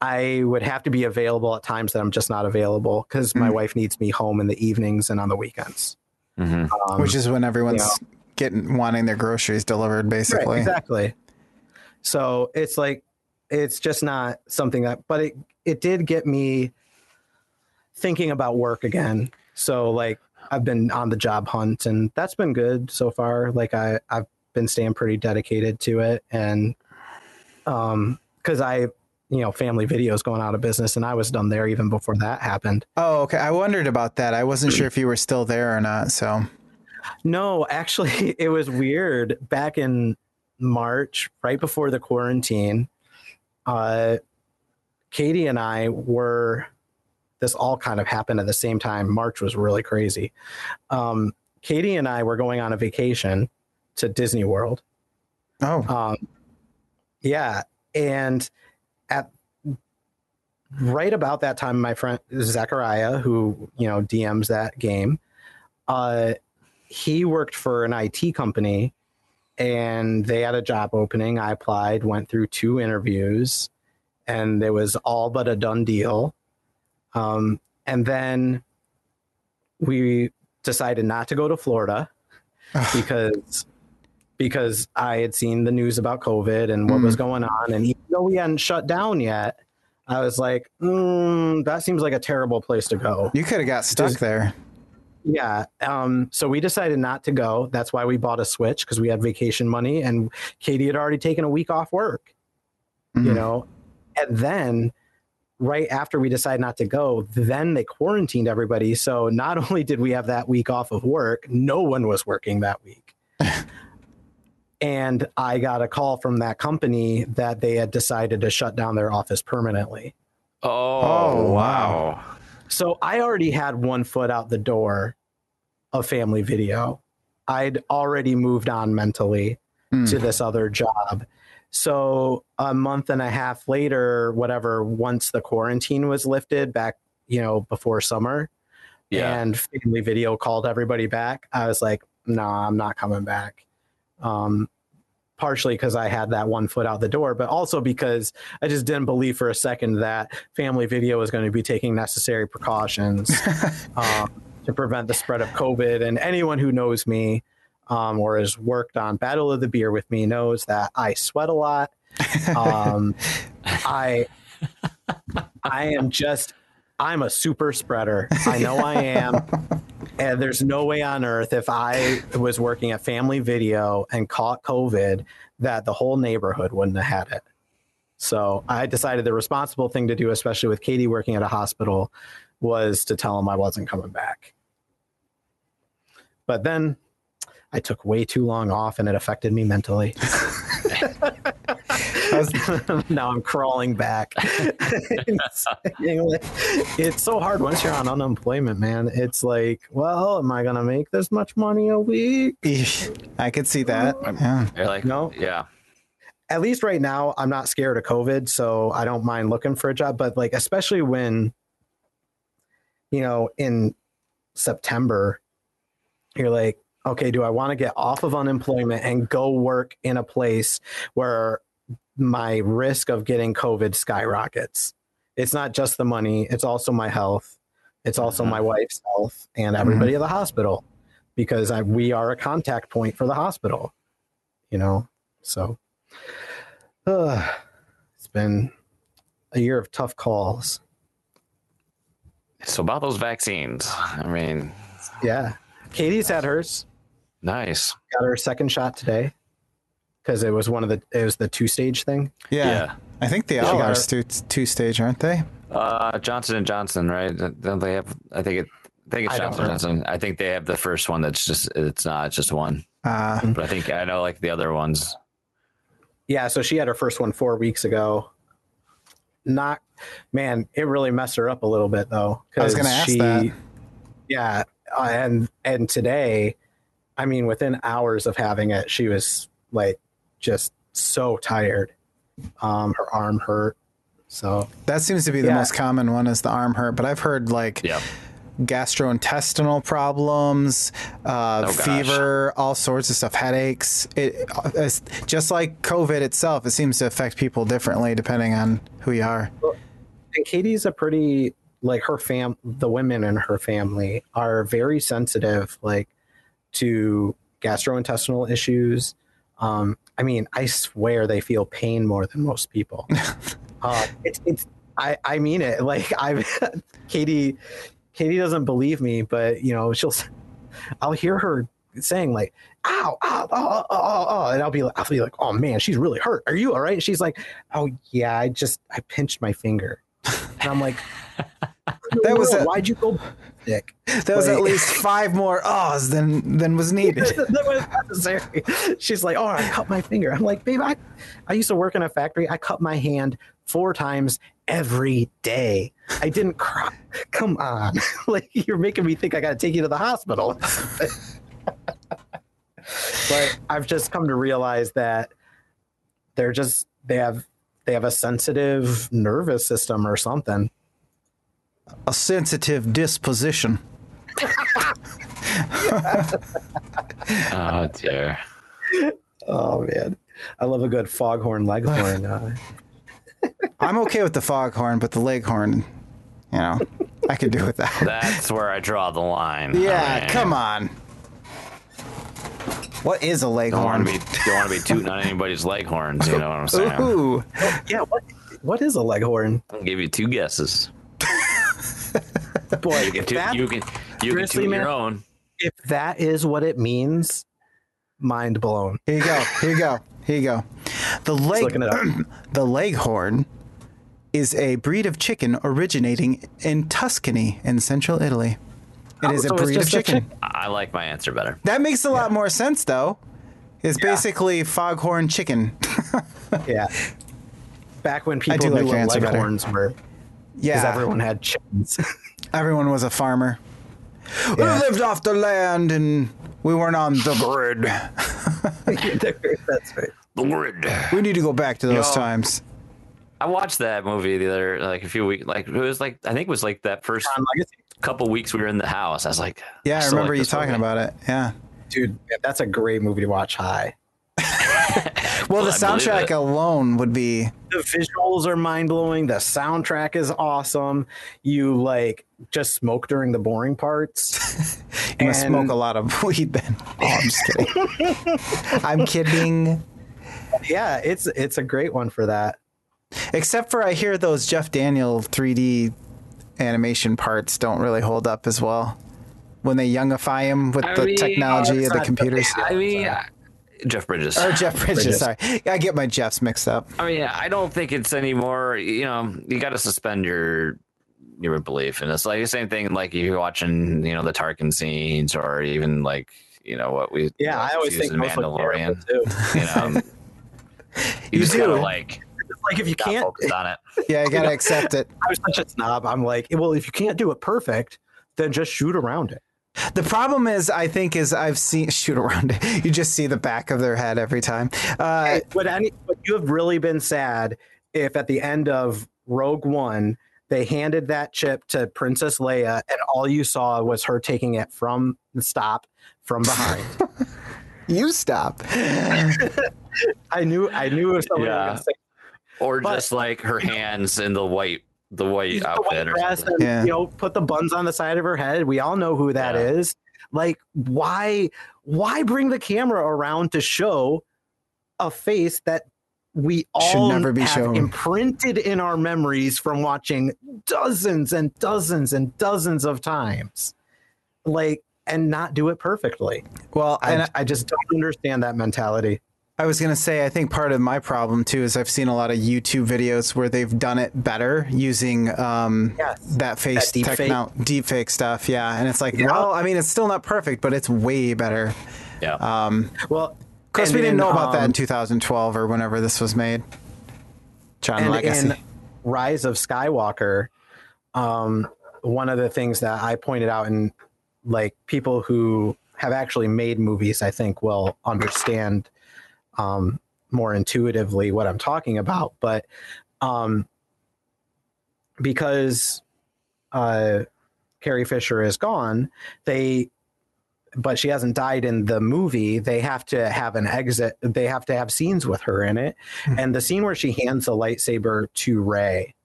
I would have to be available at times that I'm just not available because my Mm. wife needs me home in the evenings and on the weekends. hmm Um, Which is when everyone's getting wanting their groceries delivered, Right, basically. exactly. So it's like it's just not something that, but it it did get me thinking about work again. So like I've been on the job hunt, and that's been good so far. Like I I've been staying pretty dedicated to it, and um because I you know family videos going out of business, and I was done there even before that happened. Oh, okay. I wondered about that. I wasn't sure if you were still there or not. So, No, actually, it was weird. Back in March, right before the quarantine, uh, Katie and I were. This all kind of happened at the same time. March was really crazy. Um, Katie and I were going on a vacation to Disney World. oh, Um, yeah, and at right about that time, my friend Zachariah, who you know DMs that game, uh, he worked for an IT company, and they had a job opening. I applied, went through two interviews, and it was all but a done deal. Um, and then we decided not to go to Florida because because I had seen the news about COVID and what was going on, and even though we hadn't shut down yet, I was like, mm, that seems like a terrible place to go. You could have got stuck there. Yeah. Um, so we decided not to go. That's why we bought a Switch because we had vacation money, and Katie had already taken a week off work. You Mhm. know, and then right after we decided not to go, then they quarantined everybody. So not only did we have that week off of work, no one was working that week. and I got a call from that company that they had decided to shut down their office permanently. Oh, Oh, wow. So I already had one foot out the door of family video. I'd already moved on mentally Hmm. to this other job. So a month and a half later, whatever, once the quarantine was lifted back, you know, before summer, Yeah. and family video called everybody back, I was like, no, I'm not coming back. Um, partially because I had that one foot out the door, but also because I just didn't believe for a second that family video was going to be taking necessary precautions um, to prevent the spread of COVID. And anyone who knows me um, or has worked on Battle of the Beer with me knows that I sweat a lot. Um, I I am just I'm a super spreader. I know I am. And there's no way on earth if I was working at Family Video and caught COVID that the whole neighborhood wouldn't have had it. So I decided the responsible thing to do, especially with Katie working at a hospital, was to tell him I wasn't coming back. But then I took way too long off and it affected me mentally. now I'm crawling back. it's, it's so hard once you're on unemployment, man. It's like, well, am I gonna make this much money a week? I could see that. Yeah. You're like, No. Yeah. At least right now, I'm not scared of COVID, so I don't mind looking for a job. But like, especially when, you know, in September, you're like, okay, do I want to get off of unemployment and go work in a place where my risk of getting COVID skyrockets? It's not just the money, it's also my health, it's also Mhm. my wife's health, and everybody at the hospital because I, we are a contact point for the hospital, you know? So uh, it's been a year of tough calls. So about those vaccines, I mean, Yeah. Katie's had hers. Nice. got her second shot today because it was one of the it was the two stage thing. yeah. Yeah. I think they all got are two, two stage, aren't they? Uh, Johnson and Johnson, right? Don't they have? I think it. I think it's I Johnson know. Johnson. I think they have the first one. That's just. It's not. It's just one. Uh, But I think I know like the other ones. Yeah, so she had her first one four weeks ago. Not man, it really messed her up a little bit though. I was 'cause gonna ask that. Yeah, uh, and and today, I mean, within hours of having it, she was like just so tired. Um, her arm hurt. So that seems to be the Yeah. most common one is the arm hurt, but I've heard like Yeah. gastrointestinal problems, uh, Oh, gosh. fever, all sorts of stuff, headaches. It, it's just like COVID itself. It seems to affect people differently depending on who you are. and Katie's a pretty like her fam the women in her family are very sensitive like to gastrointestinal issues. Um, I mean, I swear they feel pain more than most people. uh, it's it's I I mean it. Like I Katie Katie doesn't believe me, but you know she'll I'll hear her saying like ow ow oh, oh, oh, oh, and I'll be like I'll be like oh man she's really hurt are you all right she's like oh yeah I just I pinched my finger and I'm like That was a- why'd you go sick There was at least five more ahs than than was needed. that was necessary. She's like, "Oh, I cut my finger." I'm like, "Babe, I, I used to work in a factory. I cut my hand four times every day. I didn't cry. Come on, like you're making me think I got to take you to the hospital." but I've just come to realize that they're just they have they have a sensitive nervous system or something. A sensitive disposition. Oh dear. Oh man, I love a good foghorn leghorn. Uh, I'm okay with the foghorn, but the leghorn, you know, I could do with that. That's where I draw the line. Yeah, come on. What is a Don't leghorn? want to be don't want to be tooting on anybody's leghorns. You know what I'm saying? Ooh, yeah, what what is a leghorn? I'll give you two guesses. Boy, You can if that, you can you can Seriously, toot man? your own. if that is what it means, mind blown. here you go. Here you go. Here you go. The leg, the leghorn, is a breed of chicken originating in Tuscany in central Italy. It oh, is Oh, so a breed of chicken. chicken. I like my answer better. That makes a lot more sense, though. It's basically foghorn chicken. Yeah. Back when do people like knew your what leghorns were, because everyone had chickens. everyone was a farmer. Yeah. We lived off the land and we weren't on the grid. That's right. The word. We need to go back to those Yo. times. I watched that movie the other like a few weeks like it was like I think it was like that first couple weeks we were in the house. I was like, Yeah, I still remember like you talking movie. about it. Yeah. Dude, that's a great movie to watch high. Well, the I soundtrack alone would be The visuals are mind blowing. The soundtrack is awesome. You like just smoke during the boring parts. you must smoke a lot of weed then. Oh, I'm just kidding. I'm kidding. yeah, it's it's a great one for that. Except for I hear those Jeff Daniel 3D animation parts don't really hold up as well. When they youngify him with I the mean, technology oh, of the not- computers. I mean, I- Jeff Bridges. Or Jeff Bridges, Bridges. sorry. I get my Jeffs mixed up. I mean, I don't think it's any more. You know, you got to suspend your your belief, and it's like the same thing. Like you're watching, you know, the Tarkin scenes, or even like you know what we Yeah, I always think in those look Mandalorian. too. You know, um, you, You just do. gotta like like if you can't, focus on it. Yeah, you gotta accept it. I was such a snob. I'm like, well, if you can't do it perfect, then just shoot around it. The problem is, I think, is I've seen shoot around. You just see the back of their head every time. Uh, would any would you have really been sad if at the end of Rogue One they handed that chip to Princess Leia and all you saw was her taking it from the stop from behind? you stop. I knew I knew it was somebody Yeah. was gonna say Or But- just like her hands in the white, the white use the white outfit, or dress and Yeah. you know put the buns on the side of her head. We all know who that is. Yeah. Like why why bring the camera around to show a face that we Should all never be have shown. imprinted in our memories from watching dozens and dozens and dozens of times like and not do it perfectly Well, I, and I just don't understand that mentality I was gonna say, I think part of my problem too is I've seen a lot of YouTube videos where they've done it better using um, Yes. that face That deep techno- deep fake stuff. Yeah, and it's like, Yeah. well, I mean, it's still not perfect, but it's way better. Yeah. Um, well of course, we didn't in, know about that um, in 2012 or whenever this was made. Tron and Legacy. in Rise of Skywalker, um, one of the things that I pointed out, and like people who have actually made movies, I think will understand um, more intuitively what I'm talking about. But um, because uh, Carrie Fisher is gone, they but she hasn't died in the movie. They have to have an exit. They have to have scenes with her in it. And the scene where she hands the lightsaber to Rey,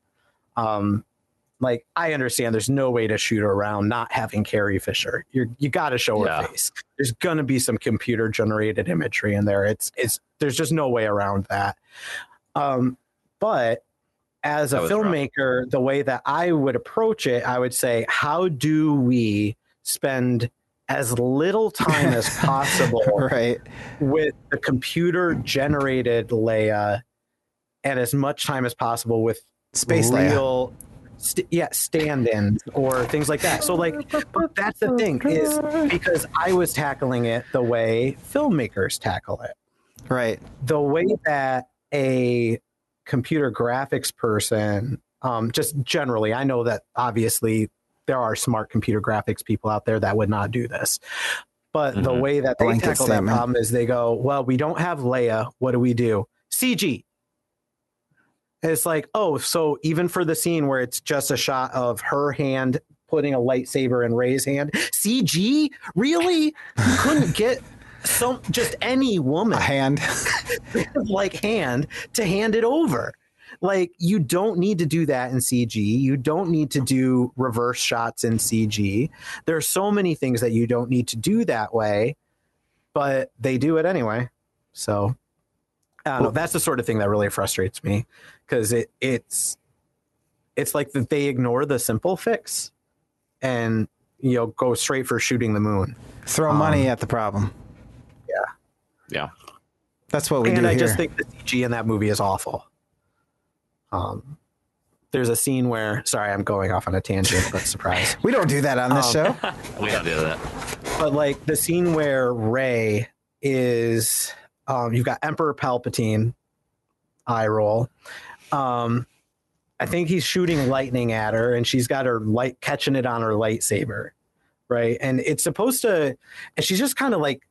um, like I understand, there's no way to shoot around not having Carrie Fisher. You're you got to show her Yeah. face. There's gonna be some computer generated imagery in there. It's it's there's just no way around that. Um, but as a was rough. filmmaker, the way that I would approach it, I would say, how do we spend as little time as possible right. with the computer generated Leia and as much time as possible with Space real st- yeah stand-ins or things like that. So like but that's the thing is because i was tackling it the way filmmakers tackle it. Right. the way that a computer graphics person um, just generally i know that obviously there are smart computer graphics people out there that would not do this but the Mhm. way that they Blanket tackle that problem is they go well we don't have leia. What do we do? Cg it's like, oh, so even for the scene where it's just a shot of her hand putting a lightsaber in Rey's hand, CG, really? You couldn't get some just any woman A hand. like hand to hand it over. Like you don't need to do that in CG. You don't need to do reverse shots in CG. There are so many things that you don't need to do that way, but they do it anyway. So I don't know. That's the sort of thing that really frustrates me because it it's it's like that they ignore the simple fix and you know go straight for shooting the moon. Throw Um, money at the problem. Yeah. Yeah. That's what we and do I here. just think the CG in that movie is awful. Um, there's a scene where, sorry, I'm going off on a tangent, but surprise. we don't do that on this Um, show. We don't do that. but like the scene where Rey is, um, you've got Emperor Palpatine, eye roll. Um, I think he's shooting lightning at her, and she's got her light catching it on her lightsaber, right? And it's supposed to, and she's just kind of like,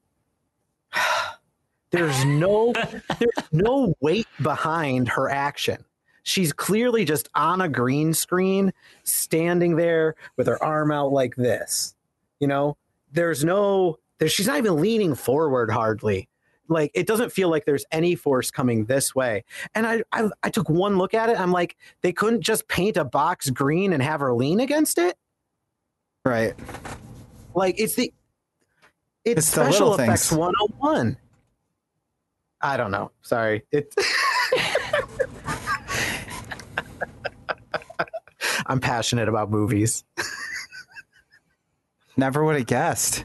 there's no, there's no weight behind her action. She's clearly just on a green screen, standing there with her arm out like this. You know, there's no, there. She's not even leaning forward hardly. Like it doesn't feel like there's any force coming this way. And I, I, I took one look at it. I'm like, they couldn't just paint a box green and have her lean against it. Right. Like it's the, it's, It's the special little effects things. 101. I don't know. Sorry. It. I'm passionate about movies. Never would have guessed.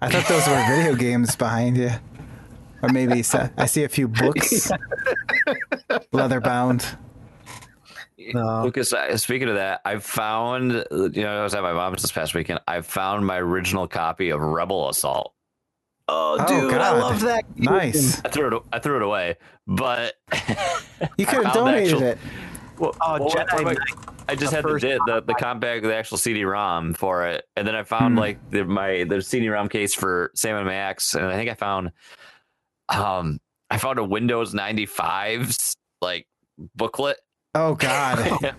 I thought those were video games behind you. Or maybe se- I see a few books, leather bound. No. Lucas, uh, speaking of that, I found, you know, I was at my mom's this past weekend. I found my original copy of Rebel Assault. Oh, Oh, dude, I love that. Nice. I threw it, I threw it away, but You could have donated actual- it. well, Oh, well, Jedi I- Knight. I just the had the, the the compact, the actual CD-ROM for it, and then I found Hmm. like the, my the CD-ROM case for Sam and Max, and I think I found, um, I found a Windows 95 like booklet Oh God.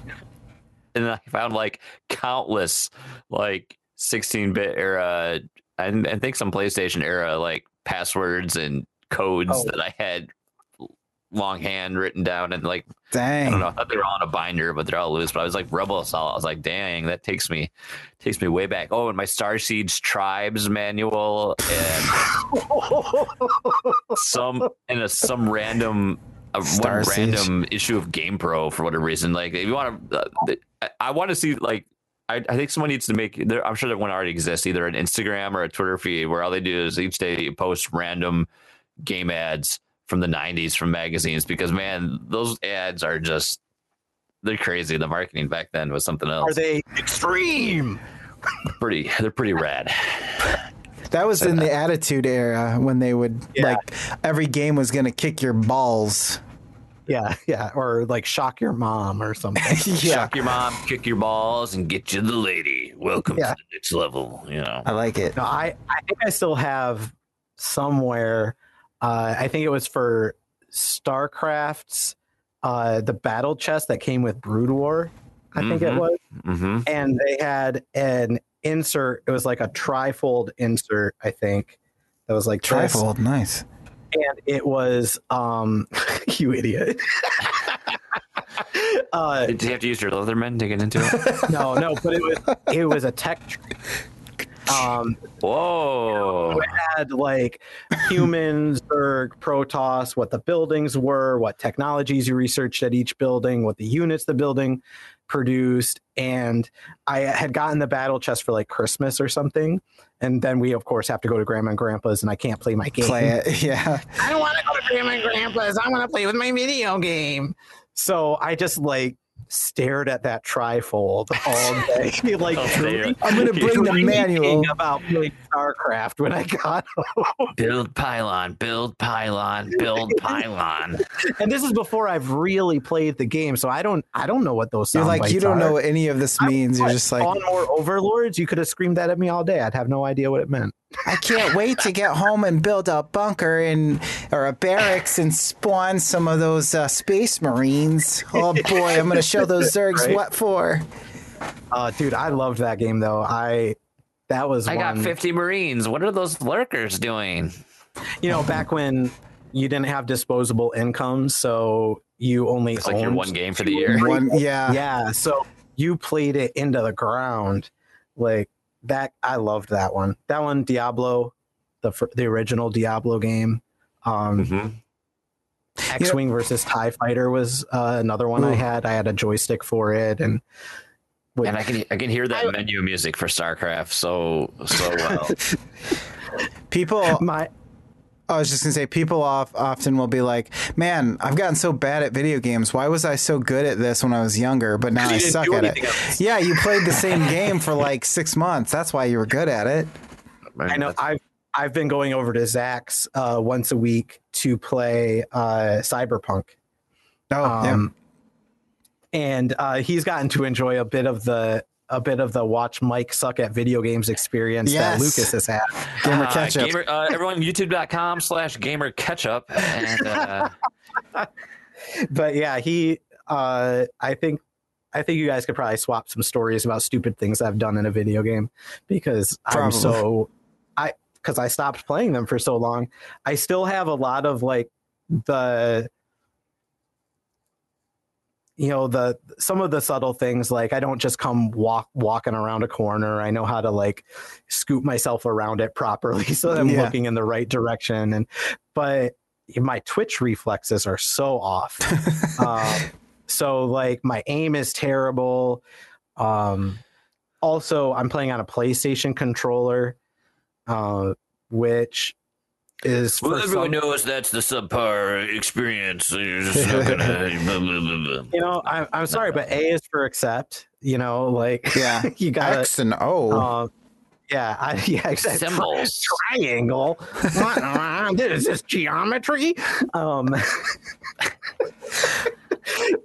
and I found like countless like 16-bit era and I think some PlayStation era like passwords and codes Oh. that I had longhand written down and like dang. I don't know I thought they were all in a binder but they're all loose but I was like Rebel Assault I was like dang that takes me takes me way back oh and my Star Siege tribes manual and some and a some random a one random issue of Game Pro for whatever reason. Like if you want to, uh, I, I want to see like. I, I think someone needs to make. There, I'm sure that one already exists, either an Instagram or a Twitter feed, where all they do is each day you post random game ads from the '90s from magazines. Because man, those ads are just they're crazy. The marketing back then was something else. Are they extreme? pretty? They're pretty rad. That was in the uh, Attitude Era when they would Yeah. like every game was gonna kick your balls. Yeah, yeah, or like shock your mom or something. yeah, Shock your mom, kick your balls, and get you the lady. Welcome Yeah. to the next level. You know. I like it. No, I, I think I still have somewhere. Uh, I think it was for StarCraft's uh, the battle chest that came with Brood War. I think it Mhm. was, Mm-hmm. and they had an insert. It was like a trifold insert. I think that was like this, Trifold, nice. and it was um, you idiot. uh, Did you have to use your Leatherman to get into it? no, no, but it was it was a tech tree. Um, Whoa. it had like humans, Zerg, Protoss, what the buildings were, what technologies you researched at each building, what the units the building produced. And I had gotten the battle chest for like Christmas or something. And then we, of course, have to go to Grandma and Grandpa's, and I can't play my game. Play it. Yeah. I don't want to go to Grandma and Grandpa's. I want to play with my video game. So I just like stared at that trifold all day. like, All. I'm gonna bring the manual. about playing StarCraft when I got home. Build pylon, build pylon, build pylon. and this is before I've really played the game, so I don't I don't know what those You're like, you don't know what any of this I means. You're what, just like, on more overlords. You could have screamed that at me all day. I'd have no idea what it meant. I can't wait to get home and build a bunker and or a barracks and spawn some of those uh, space marines. Oh boy, I'm gonna show those Zergs Right? what for. Uh, dude, I loved that game though. I that was I got 50 Marines. What are those lurkers doing? you know back when you didn't have disposable incomes, so you only It's like your one game for the year. One, yeah, yeah so you played it into the ground like that i loved that one that one diablo the the original diablo game um Mhm. x-wing versus tie fighter was uh, another one i had i had a joystick for it and with- And I can I can hear that menu music for StarCraft so so well. people. my I was just gonna say, people off, often will be like, "Man, I've gotten so bad at video games. Why was I so good at this when I was younger, but now You I suck at it?" else. Yeah, you played the same game for like six months. That's why you were good at it. i know i've i've been going over to zach's uh once a week to play uh cyberpunk Oh, um, and uh, he's gotten to enjoy a bit of the a bit of the watch Mike suck at video games experience Yes. that Lucas has had. Gamer Uh, catch up. gamer, uh, everyone, youtube.com slash gamer ketchup. And uh, But yeah, he uh, I think I think you guys could probably swap some stories about stupid things I've done in a video game because I'm so I because I stopped playing them for so long. I still have a lot of like the you know the some of the subtle things like I don't just come walk walking around a corner. I know how to like scoop myself around it properly so I'm Yeah. looking in the right direction. And but my twitch reflexes are so off. um, so like my aim is terrible. Um, also, I'm playing on a PlayStation controller, uh, which is for well, everyone some- knows that's the subpar experience. You're just not gonna. you know I, I'm sorry, but A is for accept. You know, like Yeah. you gotta. X and O. Um, yeah, I, yeah, exactly. Symbols. triangle. What? this is geometry. Um,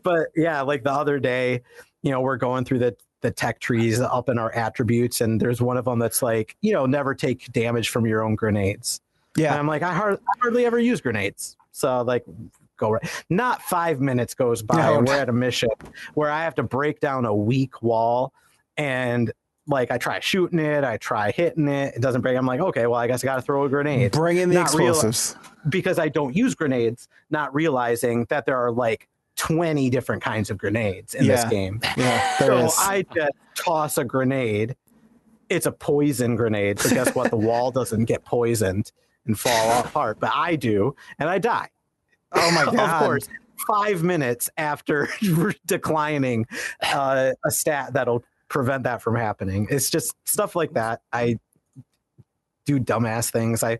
but yeah, like the other day, you know, we're going through the the tech trees up in our attributes, and there's one of them that's like, you know, never take damage from your own grenades. And yeah. I'm like, I, hard, I hardly ever use grenades, so like. Go right. Not five minutes goes by, No. and we're at a mission where I have to break down a weak wall, and like I try shooting it, I try hitting it, it doesn't break. I'm like, okay, well, I guess I got to throw a grenade Bring in the not explosives. because I don't use grenades, not realizing that there are like 20 different kinds of grenades in this game. Yeah, So is. I just toss a grenade. It's a poison grenade. So guess what? the wall doesn't get poisoned and fall apart, but I do, and I die. oh my god. of course, five minutes after declining uh, a stat that'll prevent that from happening. It's just stuff like that. I do dumbass things. I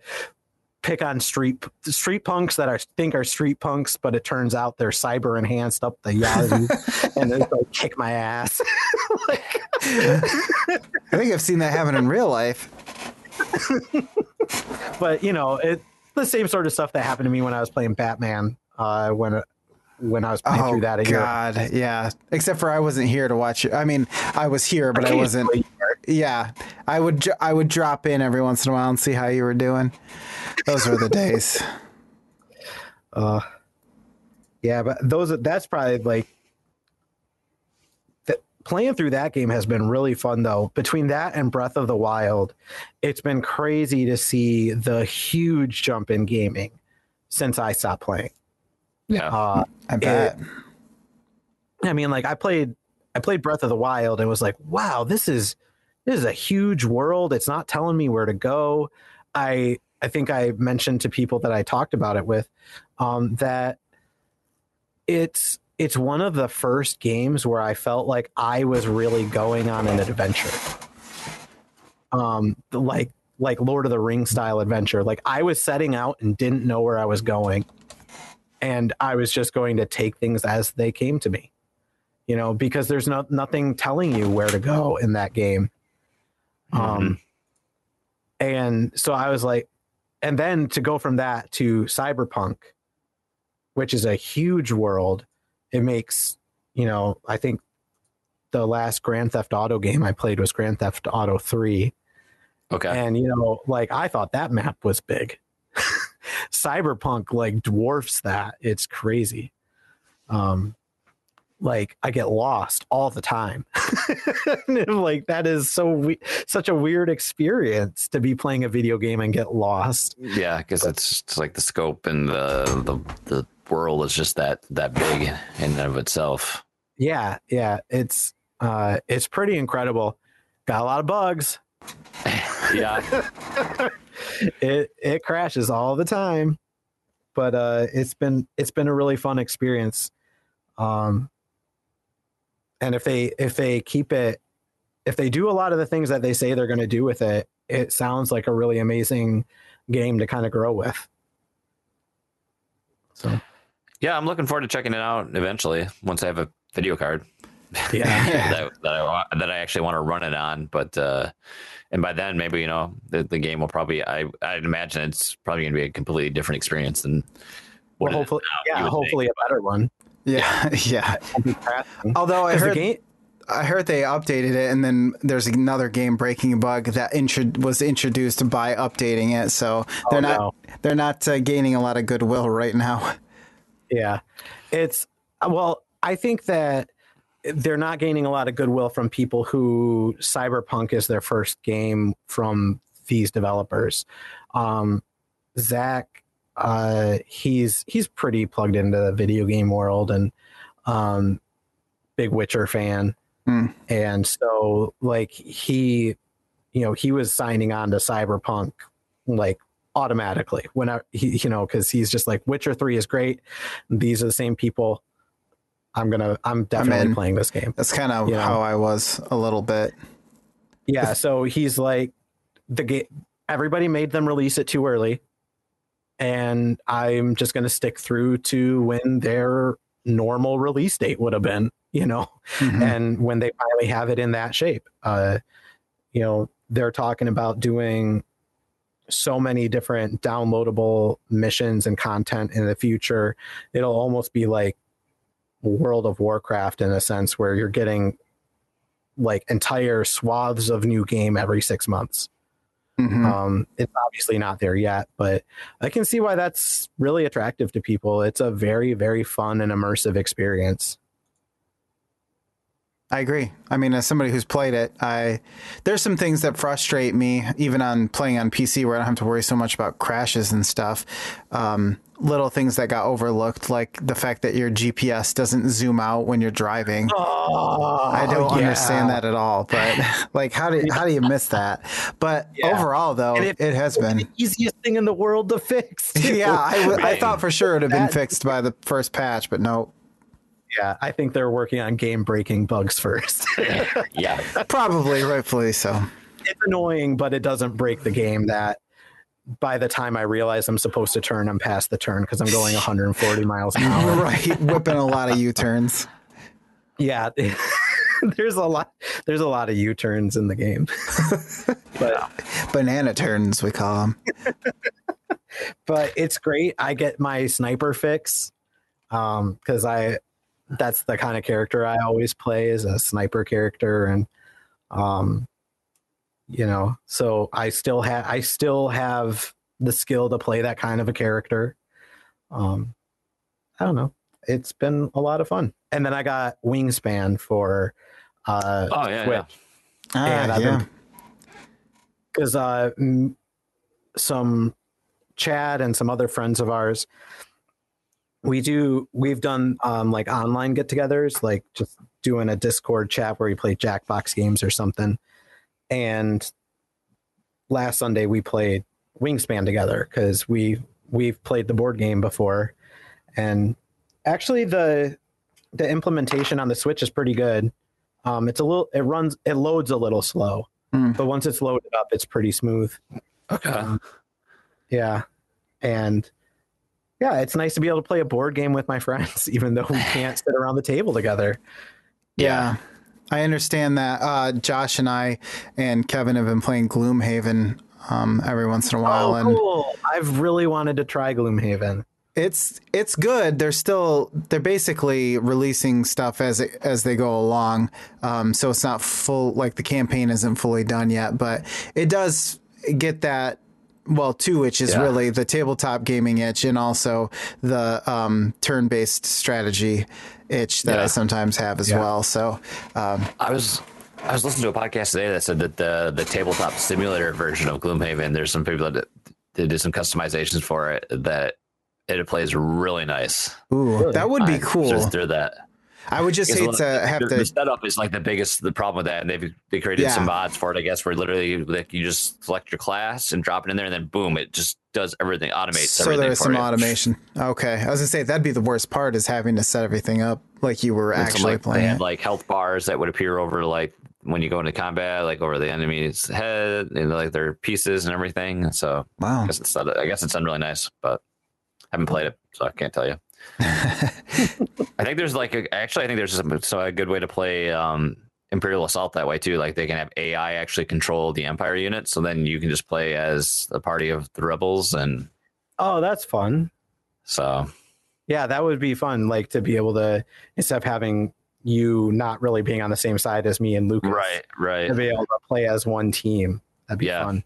pick on street street punks that I think are street punks, but it turns out they're cyber enhanced up the yazoo, and they like kick my ass. Like- I think I've seen that happen in real life. but you know, it the same sort of stuff that happened to me when I was playing Batman. Uh, when when I was playing Oh through that a year. God, yeah. Except for I wasn't here to watch it. I mean, I was here, but I wasn't. Yeah, I would. I would drop in every once in a while and see how you were doing. Those were the days. Uh, yeah, but those that's probably like playing through that game has been really fun though. Between that and Breath of the Wild, it's been crazy to see the huge jump in gaming since I stopped playing. Yeah. Uh, I bet. I mean, like I played, I played Breath of the Wild and was like, wow, this is this is a huge world. It's not telling me where to go. I I think I mentioned to people that I talked about it with um, that it's it's one of the first games where I felt like I was really going on an adventure. Um, like like Lord of the Rings style adventure. Like I was setting out and didn't know where I was going and I was just going to take things as they came to me. You know, because there's no nothing telling you where to go in that game. Um and so I was like and then to go from that to Cyberpunk, which is a huge world, it makes, you know, I think the last Grand Theft Auto game I played was Grand Theft Auto 3 Okay. And you know, like I thought that map was big. Cyberpunk like dwarfs that. It's crazy. Um like I get lost all the time. like that is so we- such a weird experience to be playing a video game and get lost. Yeah, because it's, it's like the scope and the, the the world is just that that big in and of itself. Yeah, yeah, it's uh it's pretty incredible. Got a lot of bugs. Yeah. it it crashes all the time but uh it's been it's been a really fun experience um and if they if they keep it if they do a lot of the things that they say they're going to do with it it sounds like a really amazing game to kind of grow with so yeah, I'm looking forward to checking it out eventually once I have a video card. yeah that, that I that I actually want to run it on. But uh, and by then maybe you know the, the game will probably I I'd imagine it's probably going to be a completely different experience than what well, hopefully now, yeah would hopefully a better one Yeah, yeah. Won't be crashing. Although I 'Cause the heard game I heard they updated it, and then there's another game breaking bug that intro- was introduced by updating it. So they're Oh, not no. they're not uh, gaining a lot of goodwill right now. Yeah. It's well, I think that they're not gaining a lot of goodwill from people who Cyberpunk is their first game from these developers. Um, Zach, uh, he's he's pretty plugged into the video game world and um, big Witcher fan, Hmm. and so like he, you know, he was signing on to Cyberpunk like automatically when I, he, you know, because he's just like Witcher Three is great. These are the same people. I'm gonna. I'm definitely in. playing this game. That's kind of You know. how I was a little bit. Yeah. So he's like the game. Everybody made them release it too early, and I'm just gonna stick through to when their normal release date would have been. You know, Mhm. and when they finally have it in that shape uh you know they're talking about doing so many different downloadable missions and content in the future it'll almost be like world of warcraft in a sense where you're getting like entire swaths of new game every six months Mhm. um, it's obviously not there yet, but I can see why that's really attractive to people. It's a very, very fun and immersive experience. I agree. I mean, as somebody who's played it, I there's some things that frustrate me, even on playing on PC, where I don't have to worry so much about crashes and stuff. Um, little things that got overlooked, like the fact that your GPS doesn't zoom out when you're driving. Oh, I don't understand that at all. But like, how do how do you miss that? But Yeah. overall, though, it, it- has been. the easiest thing in the world to fix. Yeah, I, w- I Right. thought for sure it would have been fixed by the first patch, but no, yeah. I think they're working on game breaking bugs first. yeah. probably rightfully so. it's annoying, but it doesn't break the game. That by the time I realize I'm supposed to turn, I'm past the turn because I'm going 140 miles an hour. right, whipping a lot of U turns. yeah. there's a lot. There's a lot of U turns in the game, but Banana turns, we call them. but it's great. I get my sniper fix um because I that's the kind of character I always play as a sniper character and um you know so I still have I still have the skill to play that kind of a character um I don't know it's been a lot of fun and then I got wingspan for uh Oh yeah. Switch. yeah. Ah, and I've yeah. because uh, m- some Chad and some other friends of ours, we do we've done um, like online get-togethers, like just doing a Discord chat where we play Jackbox games or something. And last Sunday we played Wingspan together because we we've played the board game before, and actually the the implementation on the Switch is pretty good. Um, it's a little it runs it loads a little slow, Hmm. but once it's loaded up, it's pretty smooth. Okay. Yeah, and yeah, it's nice to be able to play a board game with my friends, even though we can't sit around the table together. Yeah. I understand that. Uh, Josh and I and Kevin have been playing Gloomhaven um, every once in a while, oh, and cool! I've really wanted to try Gloomhaven. it's it's good. They're still they're basically releasing stuff as it, as they go along. Um, so it's not full like the campaign isn't fully done yet, but it does get that well two which is Yeah. really the tabletop gaming itch and also the um, turn-based strategy itch that I sometimes have as Yeah. well. So um, I was I was listening to a podcast today that said that the the tabletop simulator version of Gloomhaven, there's some people that that did some customizations for it that it plays really nice. ooh, that would be cool. Just through that. I would just hate the- to have the, to the setup is like the biggest the problem with that, and they've they created Yeah. some mods for it, I guess, where literally like you just select your class and drop it in there, and then boom, it just does everything, automates so everything. there's some you. automation. Okay, I was gonna say that'd be the worst part is having to set everything up like you were And some, actually like, they playing. had it. like health bars that would appear over like when you go into combat, like over the enemy's head, and like their pieces and everything. So Wow. I guess it's done, I guess it's done really nice, but I haven't played it, so I can't tell you. I think there's like a, actually I think there's some, so a good way to play um, Imperial Assault that way too. Like they can have AI actually control the Empire unit, so then you can just play as a party of the rebels, and Oh, that's fun. so Yeah, that would be fun. Like to be able to instead of having you not really being on the same side as me and Lucas, right, right. to be able to play as one team. That'd be Yeah. fun.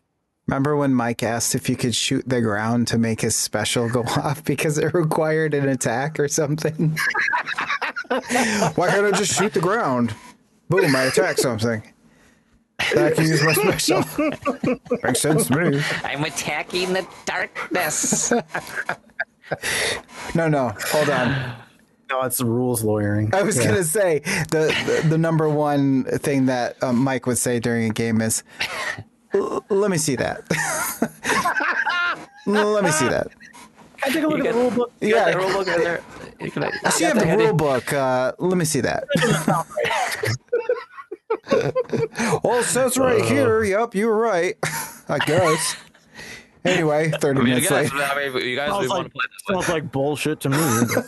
Remember when Mike asked if you could shoot the ground to make his special go off because it required an attack or something? Why can't I just shoot the ground? Boom, I attack something. Then I can use my special. Makes sense to me. I'm attacking the darkness. No, no, hold on. No, it's rules lawyering. I was Yeah. gonna say the, the the number one thing that um, Mike would say during a game is, "L- "Let me see that. Let me see that." Can I take a look You at got- the rule book? You got Yeah. the rule book in there. You can- I see you have the rule book. Uh, let me see that. well, it says right here. Yep, you were right. I guess. Anyway, thirty I mean, you minutes guys, later. I mean, you guys Sounds want like, to play this sounds like bullshit to me.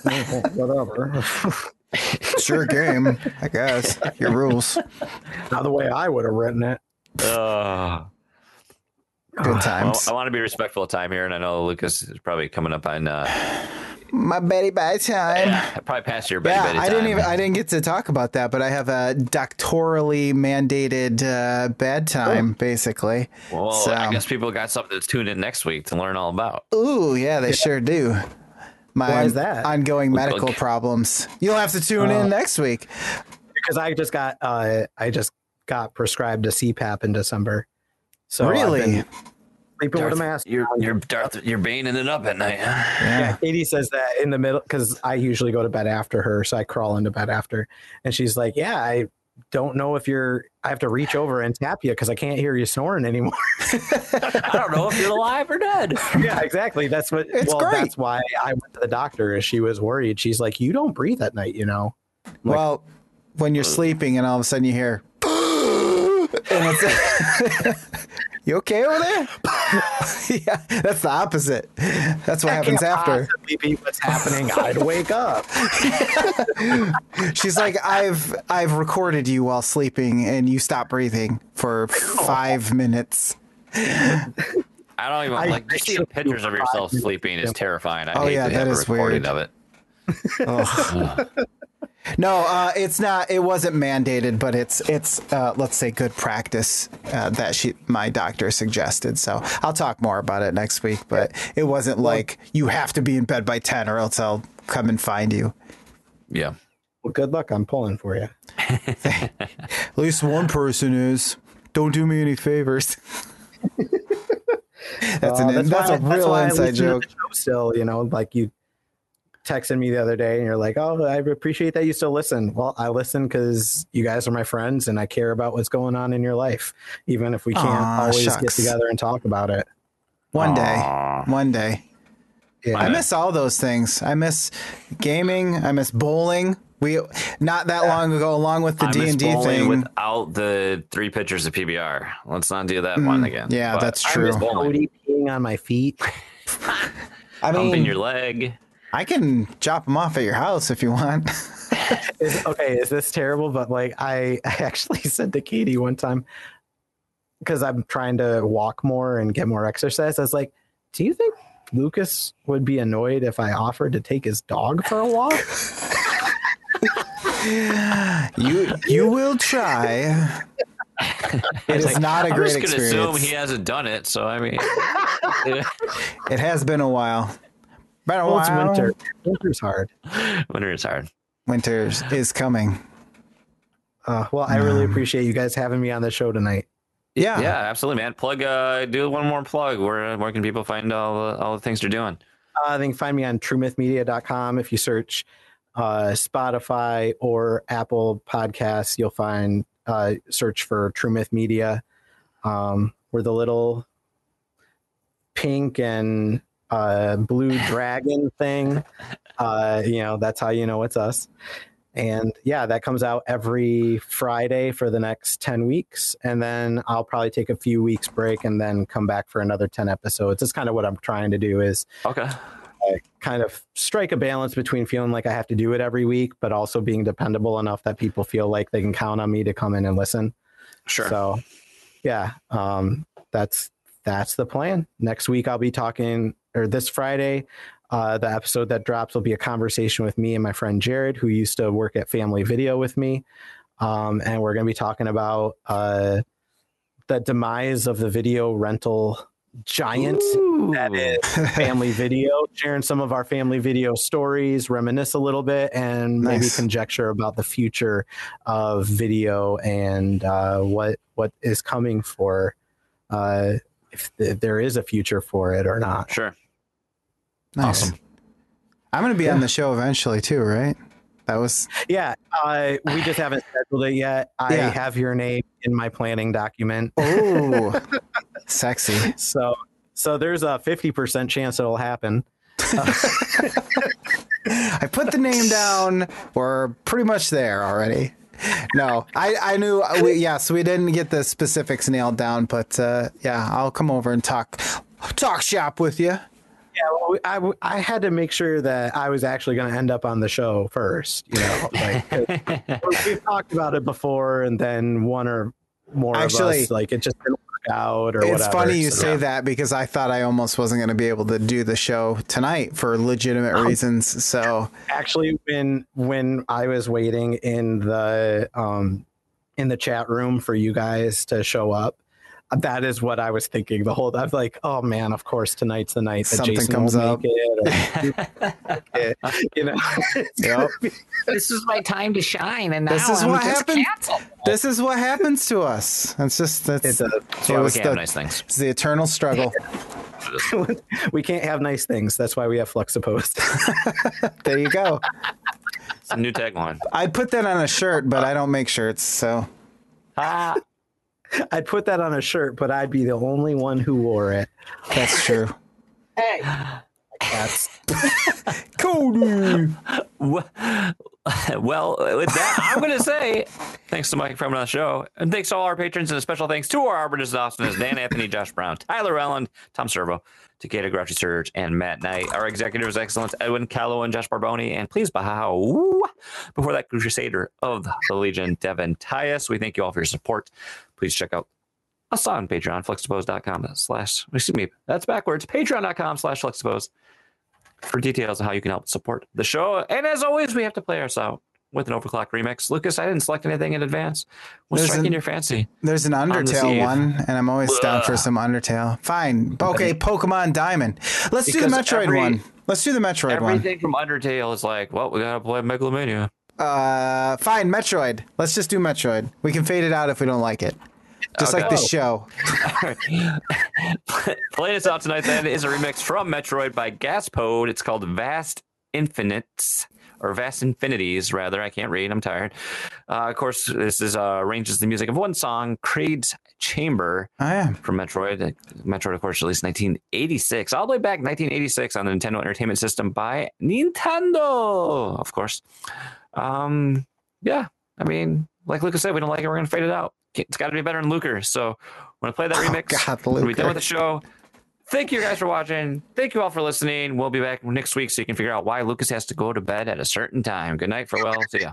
but, whatever. Sure, game. I guess your rules. Not the way I would have written it. Uh, Good well, times. I want to be respectful of time here, and I know Lucas is probably coming up on uh, My Betty by time. probably past your Betty Yeah, Betty I didn't even I didn't get to talk about that, but I have a doctorally mandated uh, bed time, basically. well, so- I guess people got something to tune in next week to learn all about. Ooh, yeah, they sure do. My Why is that? ongoing Look, medical look. problems. You'll have to tune in next week. Because I just got uh, I just got prescribed a CPAP in December. So I've really? been sleeping with a mask. you're you're Darth, you're baning it up at night. Huh? yeah. Yeah, Katie says that in the middle because I usually go to bed after her, so I crawl into bed after, and she's like, "Yeah, I don't know if you're. I have to reach over and tap you because I can't hear you snoring anymore." I don't know if you're alive or dead. yeah, exactly. That's what. It's well, great. that's why I went to the doctor. Is she was worried. She's like, "You don't breathe at night, you know." well, when you're uh, sleeping and all of a sudden you hear, and it's, you okay over there? yeah, that's the opposite. That's what That happens can't after. possibly be what's happening. I'd wake up. She's like, I've I've recorded you while sleeping, and you stop breathing for five minutes. I don't even I- like just seeing pictures of yourself sleeping is terrifying. I Oh, hate yeah, to that have recording weird. of it. Ugh. No, uh, it's not. It wasn't mandated, but it's it's uh, let's say good practice uh, that she my doctor suggested. So I'll talk more about it next week. But it wasn't like you have to be in bed by ten, or else I'll come and find you. Yeah. Well, good luck. I'm pulling for you. At least one person is. Don't do me any favors. that's Uh, an that's why- a real why I inside joke. the show Still, you know, like you texted me the other day, and you're like, "Oh, I appreciate that you still listen." Well, I listen because you guys are my friends, and I care about what's going on in your life, even if we can't Aw, always get together and talk about it. One day, one day. Yeah. I miss all those things. I miss gaming. I miss bowling. We not that long ago, along with the D and D thing. without the three pitchers of PBR. Let's not do that one again. Mm, yeah, But that's I true. miss bowling. Cody peeing on my feet. I Humping mean, your leg. I can chop them off at your house if you want. Is, okay, is this terrible? But like, I, I actually said to Katie one time because I'm trying to walk more and get more exercise. I was like, "Do you think Lucas would be annoyed if I offered to take his dog for a walk. You you will try. It is Like, not a I'm great just gonna assume experience. he hasn't done it. So I mean, It has been a while. Been a Well, it's winter. Winter's hard. winter is hard. Winter is coming. Uh, well, I really appreciate you guys having me on the show tonight. Yeah. Yeah, absolutely, man. Plug. Uh, do one more plug. Where where can people find all the, all the things you're doing? Uh, they can find me on truemythmedia.com. If you search uh, Spotify or Apple Podcasts, you'll find uh, search for True Myth Media. Um, we're the little pink and uh, blue dragon thing. Uh, you know, that's how you know it's us. And yeah, that comes out every Friday for the next 10 weeks. And then I'll probably take a few weeks break and then come back for another 10 episodes. That's kind of what I'm trying to do is Okay. kind of strike a balance between feeling like I have to do it every week, but also being dependable enough that people feel like they can count on me to come in and listen. Sure. So, yeah, um, that's that's the plan. Next week I'll be talking, or this Friday, uh, the episode that drops will be a conversation with me and my friend Jared, who used to work at Family Video with me, um, and we're going to be talking about uh, the demise of the video rental giant that is family video, sharing some of our family video stories, reminisce a little bit, and maybe conjecture about the future of video and uh, what what is coming for, uh, if th- there is a future for it or not. Sure. Nice. Awesome. I'm going to be Yeah. on the show eventually too, right? That was Yeah, uh, we just haven't scheduled it yet. I Yeah. have your name in my planning document, oh sexy. so so there's a fifty percent chance it'll happen. I put the name down. We're pretty much there already. No, I, I knew. We, yes, we didn't get the specifics nailed down, but uh, yeah, I'll come over and talk talk shop with you. Yeah, well, I, I had to make sure that I was actually going to end up on the show first. You know, like we've talked about it before, and then one or more Actually, of us like it just didn't work out or It's whatever. funny you so- say that because I thought I almost wasn't going to be able to do the show tonight for legitimate reasons. So Actually, when when I was waiting in the um in the chat room for you guys to show up. That is what I was thinking the whole. I was like, "Oh man, of course tonight's the night that Something Jason comes up. it." Or, you know, Yep. This is my time to shine, and now This is I'm what just happened. canceled. this is what happens to us. It's just that's it's a That's It why we was can't the- have nice things. it's the eternal struggle. we can't have nice things. That's why we have Fluxtapose. there you go. It's a new tagline. I'd put that on a shirt, but I don't make shirts, so Ah, I'd put that on a shirt, but I'd be the only one who wore it. that's true. Hey, That's Cody. Well, well, with that, I'm going to say thanks to Mike for coming on the show. And thanks to all our patrons, and a special thanks to our arbiters in Austin as Dan Anthony, Josh Brown, Tyler Elland, Tom Servo, Takeda Grouchy Surge, and Matt Knight. Our executives excellence, Edwin Callow and Josh Barboni. And please bow before that crusader of the Legion, Devin Tyus. We thank you all for your support. Please check out us on Patreon, fluxtapose.com slash, excuse me, that's backwards, patreon.com slash fluxtapose for details on how you can help support the show. And as always, we have to play us out with an overclock remix. Lucas, I didn't select anything in advance. What's There's striking an- your fancy? There's an Undertale eve. one, and I'm always down for some Undertale. Fine. Okay, Pokemon Diamond. Let's do the Metroid every- one. Let's do the Metroid one. Everything from Undertale is like, well, we gotta play Megalovania. Uh, fine, Metroid. Let's just do Metroid. We can fade it out if we don't like it. Just like Okay. this show. Playing us out tonight then is a remix from Metroid by Gaspode. It's called Vast Infinites. Or vast infinities, rather. I can't read. I'm tired. Uh, of course, this is uh, arranges the music of one song, Creed's Chamber. I am. from Metroid. Uh, Metroid, of course, released 1986, all the way back 1986 on the Nintendo Entertainment System by Nintendo, of course. Um, yeah, I mean, like Lucas said, we don't like it, we're gonna fade it out. It's got to be better than Luker. So we're gonna play that remix. Oh, God, We'll be done with the show. Thank you guys for watching. Thank you all for listening. We'll be back next week so you can figure out why Lucas has to go to bed at a certain time. Good night, farewell. See ya.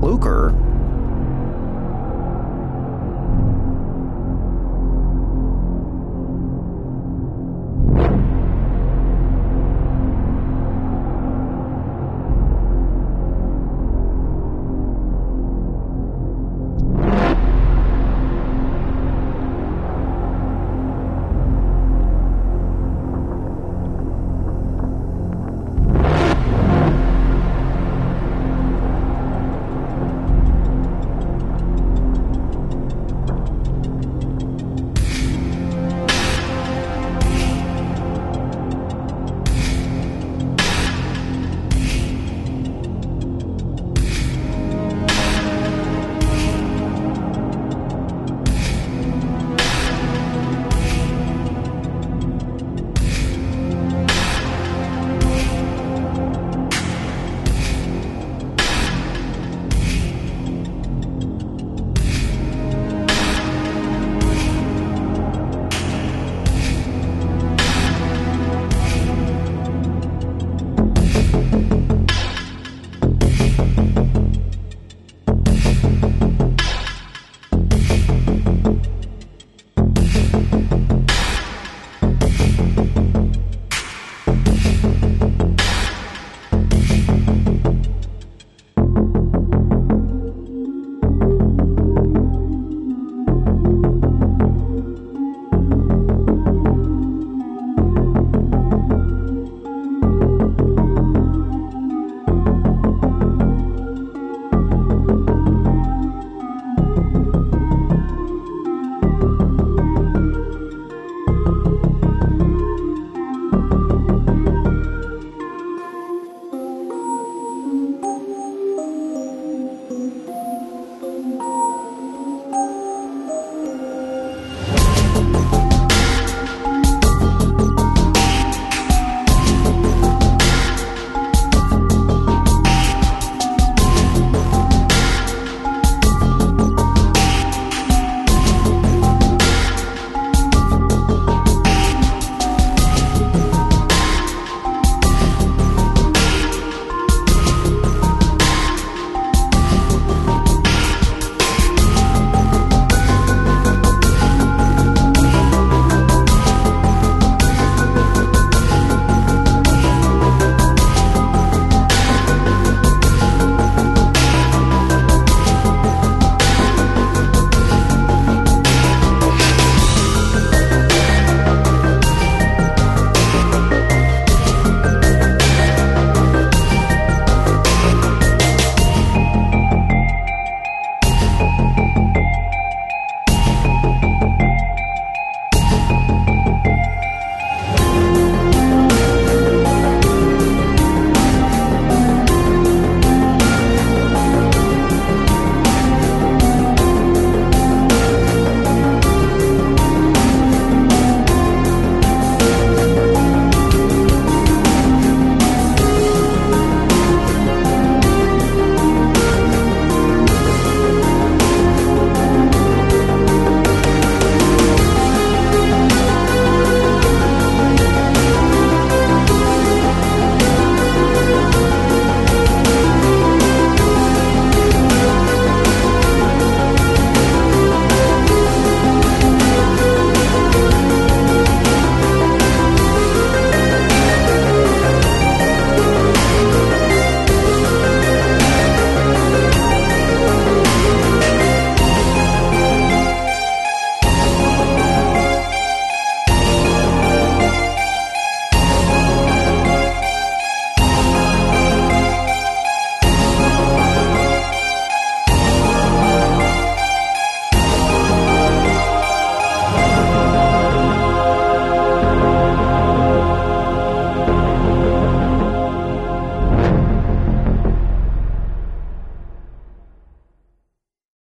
Luker.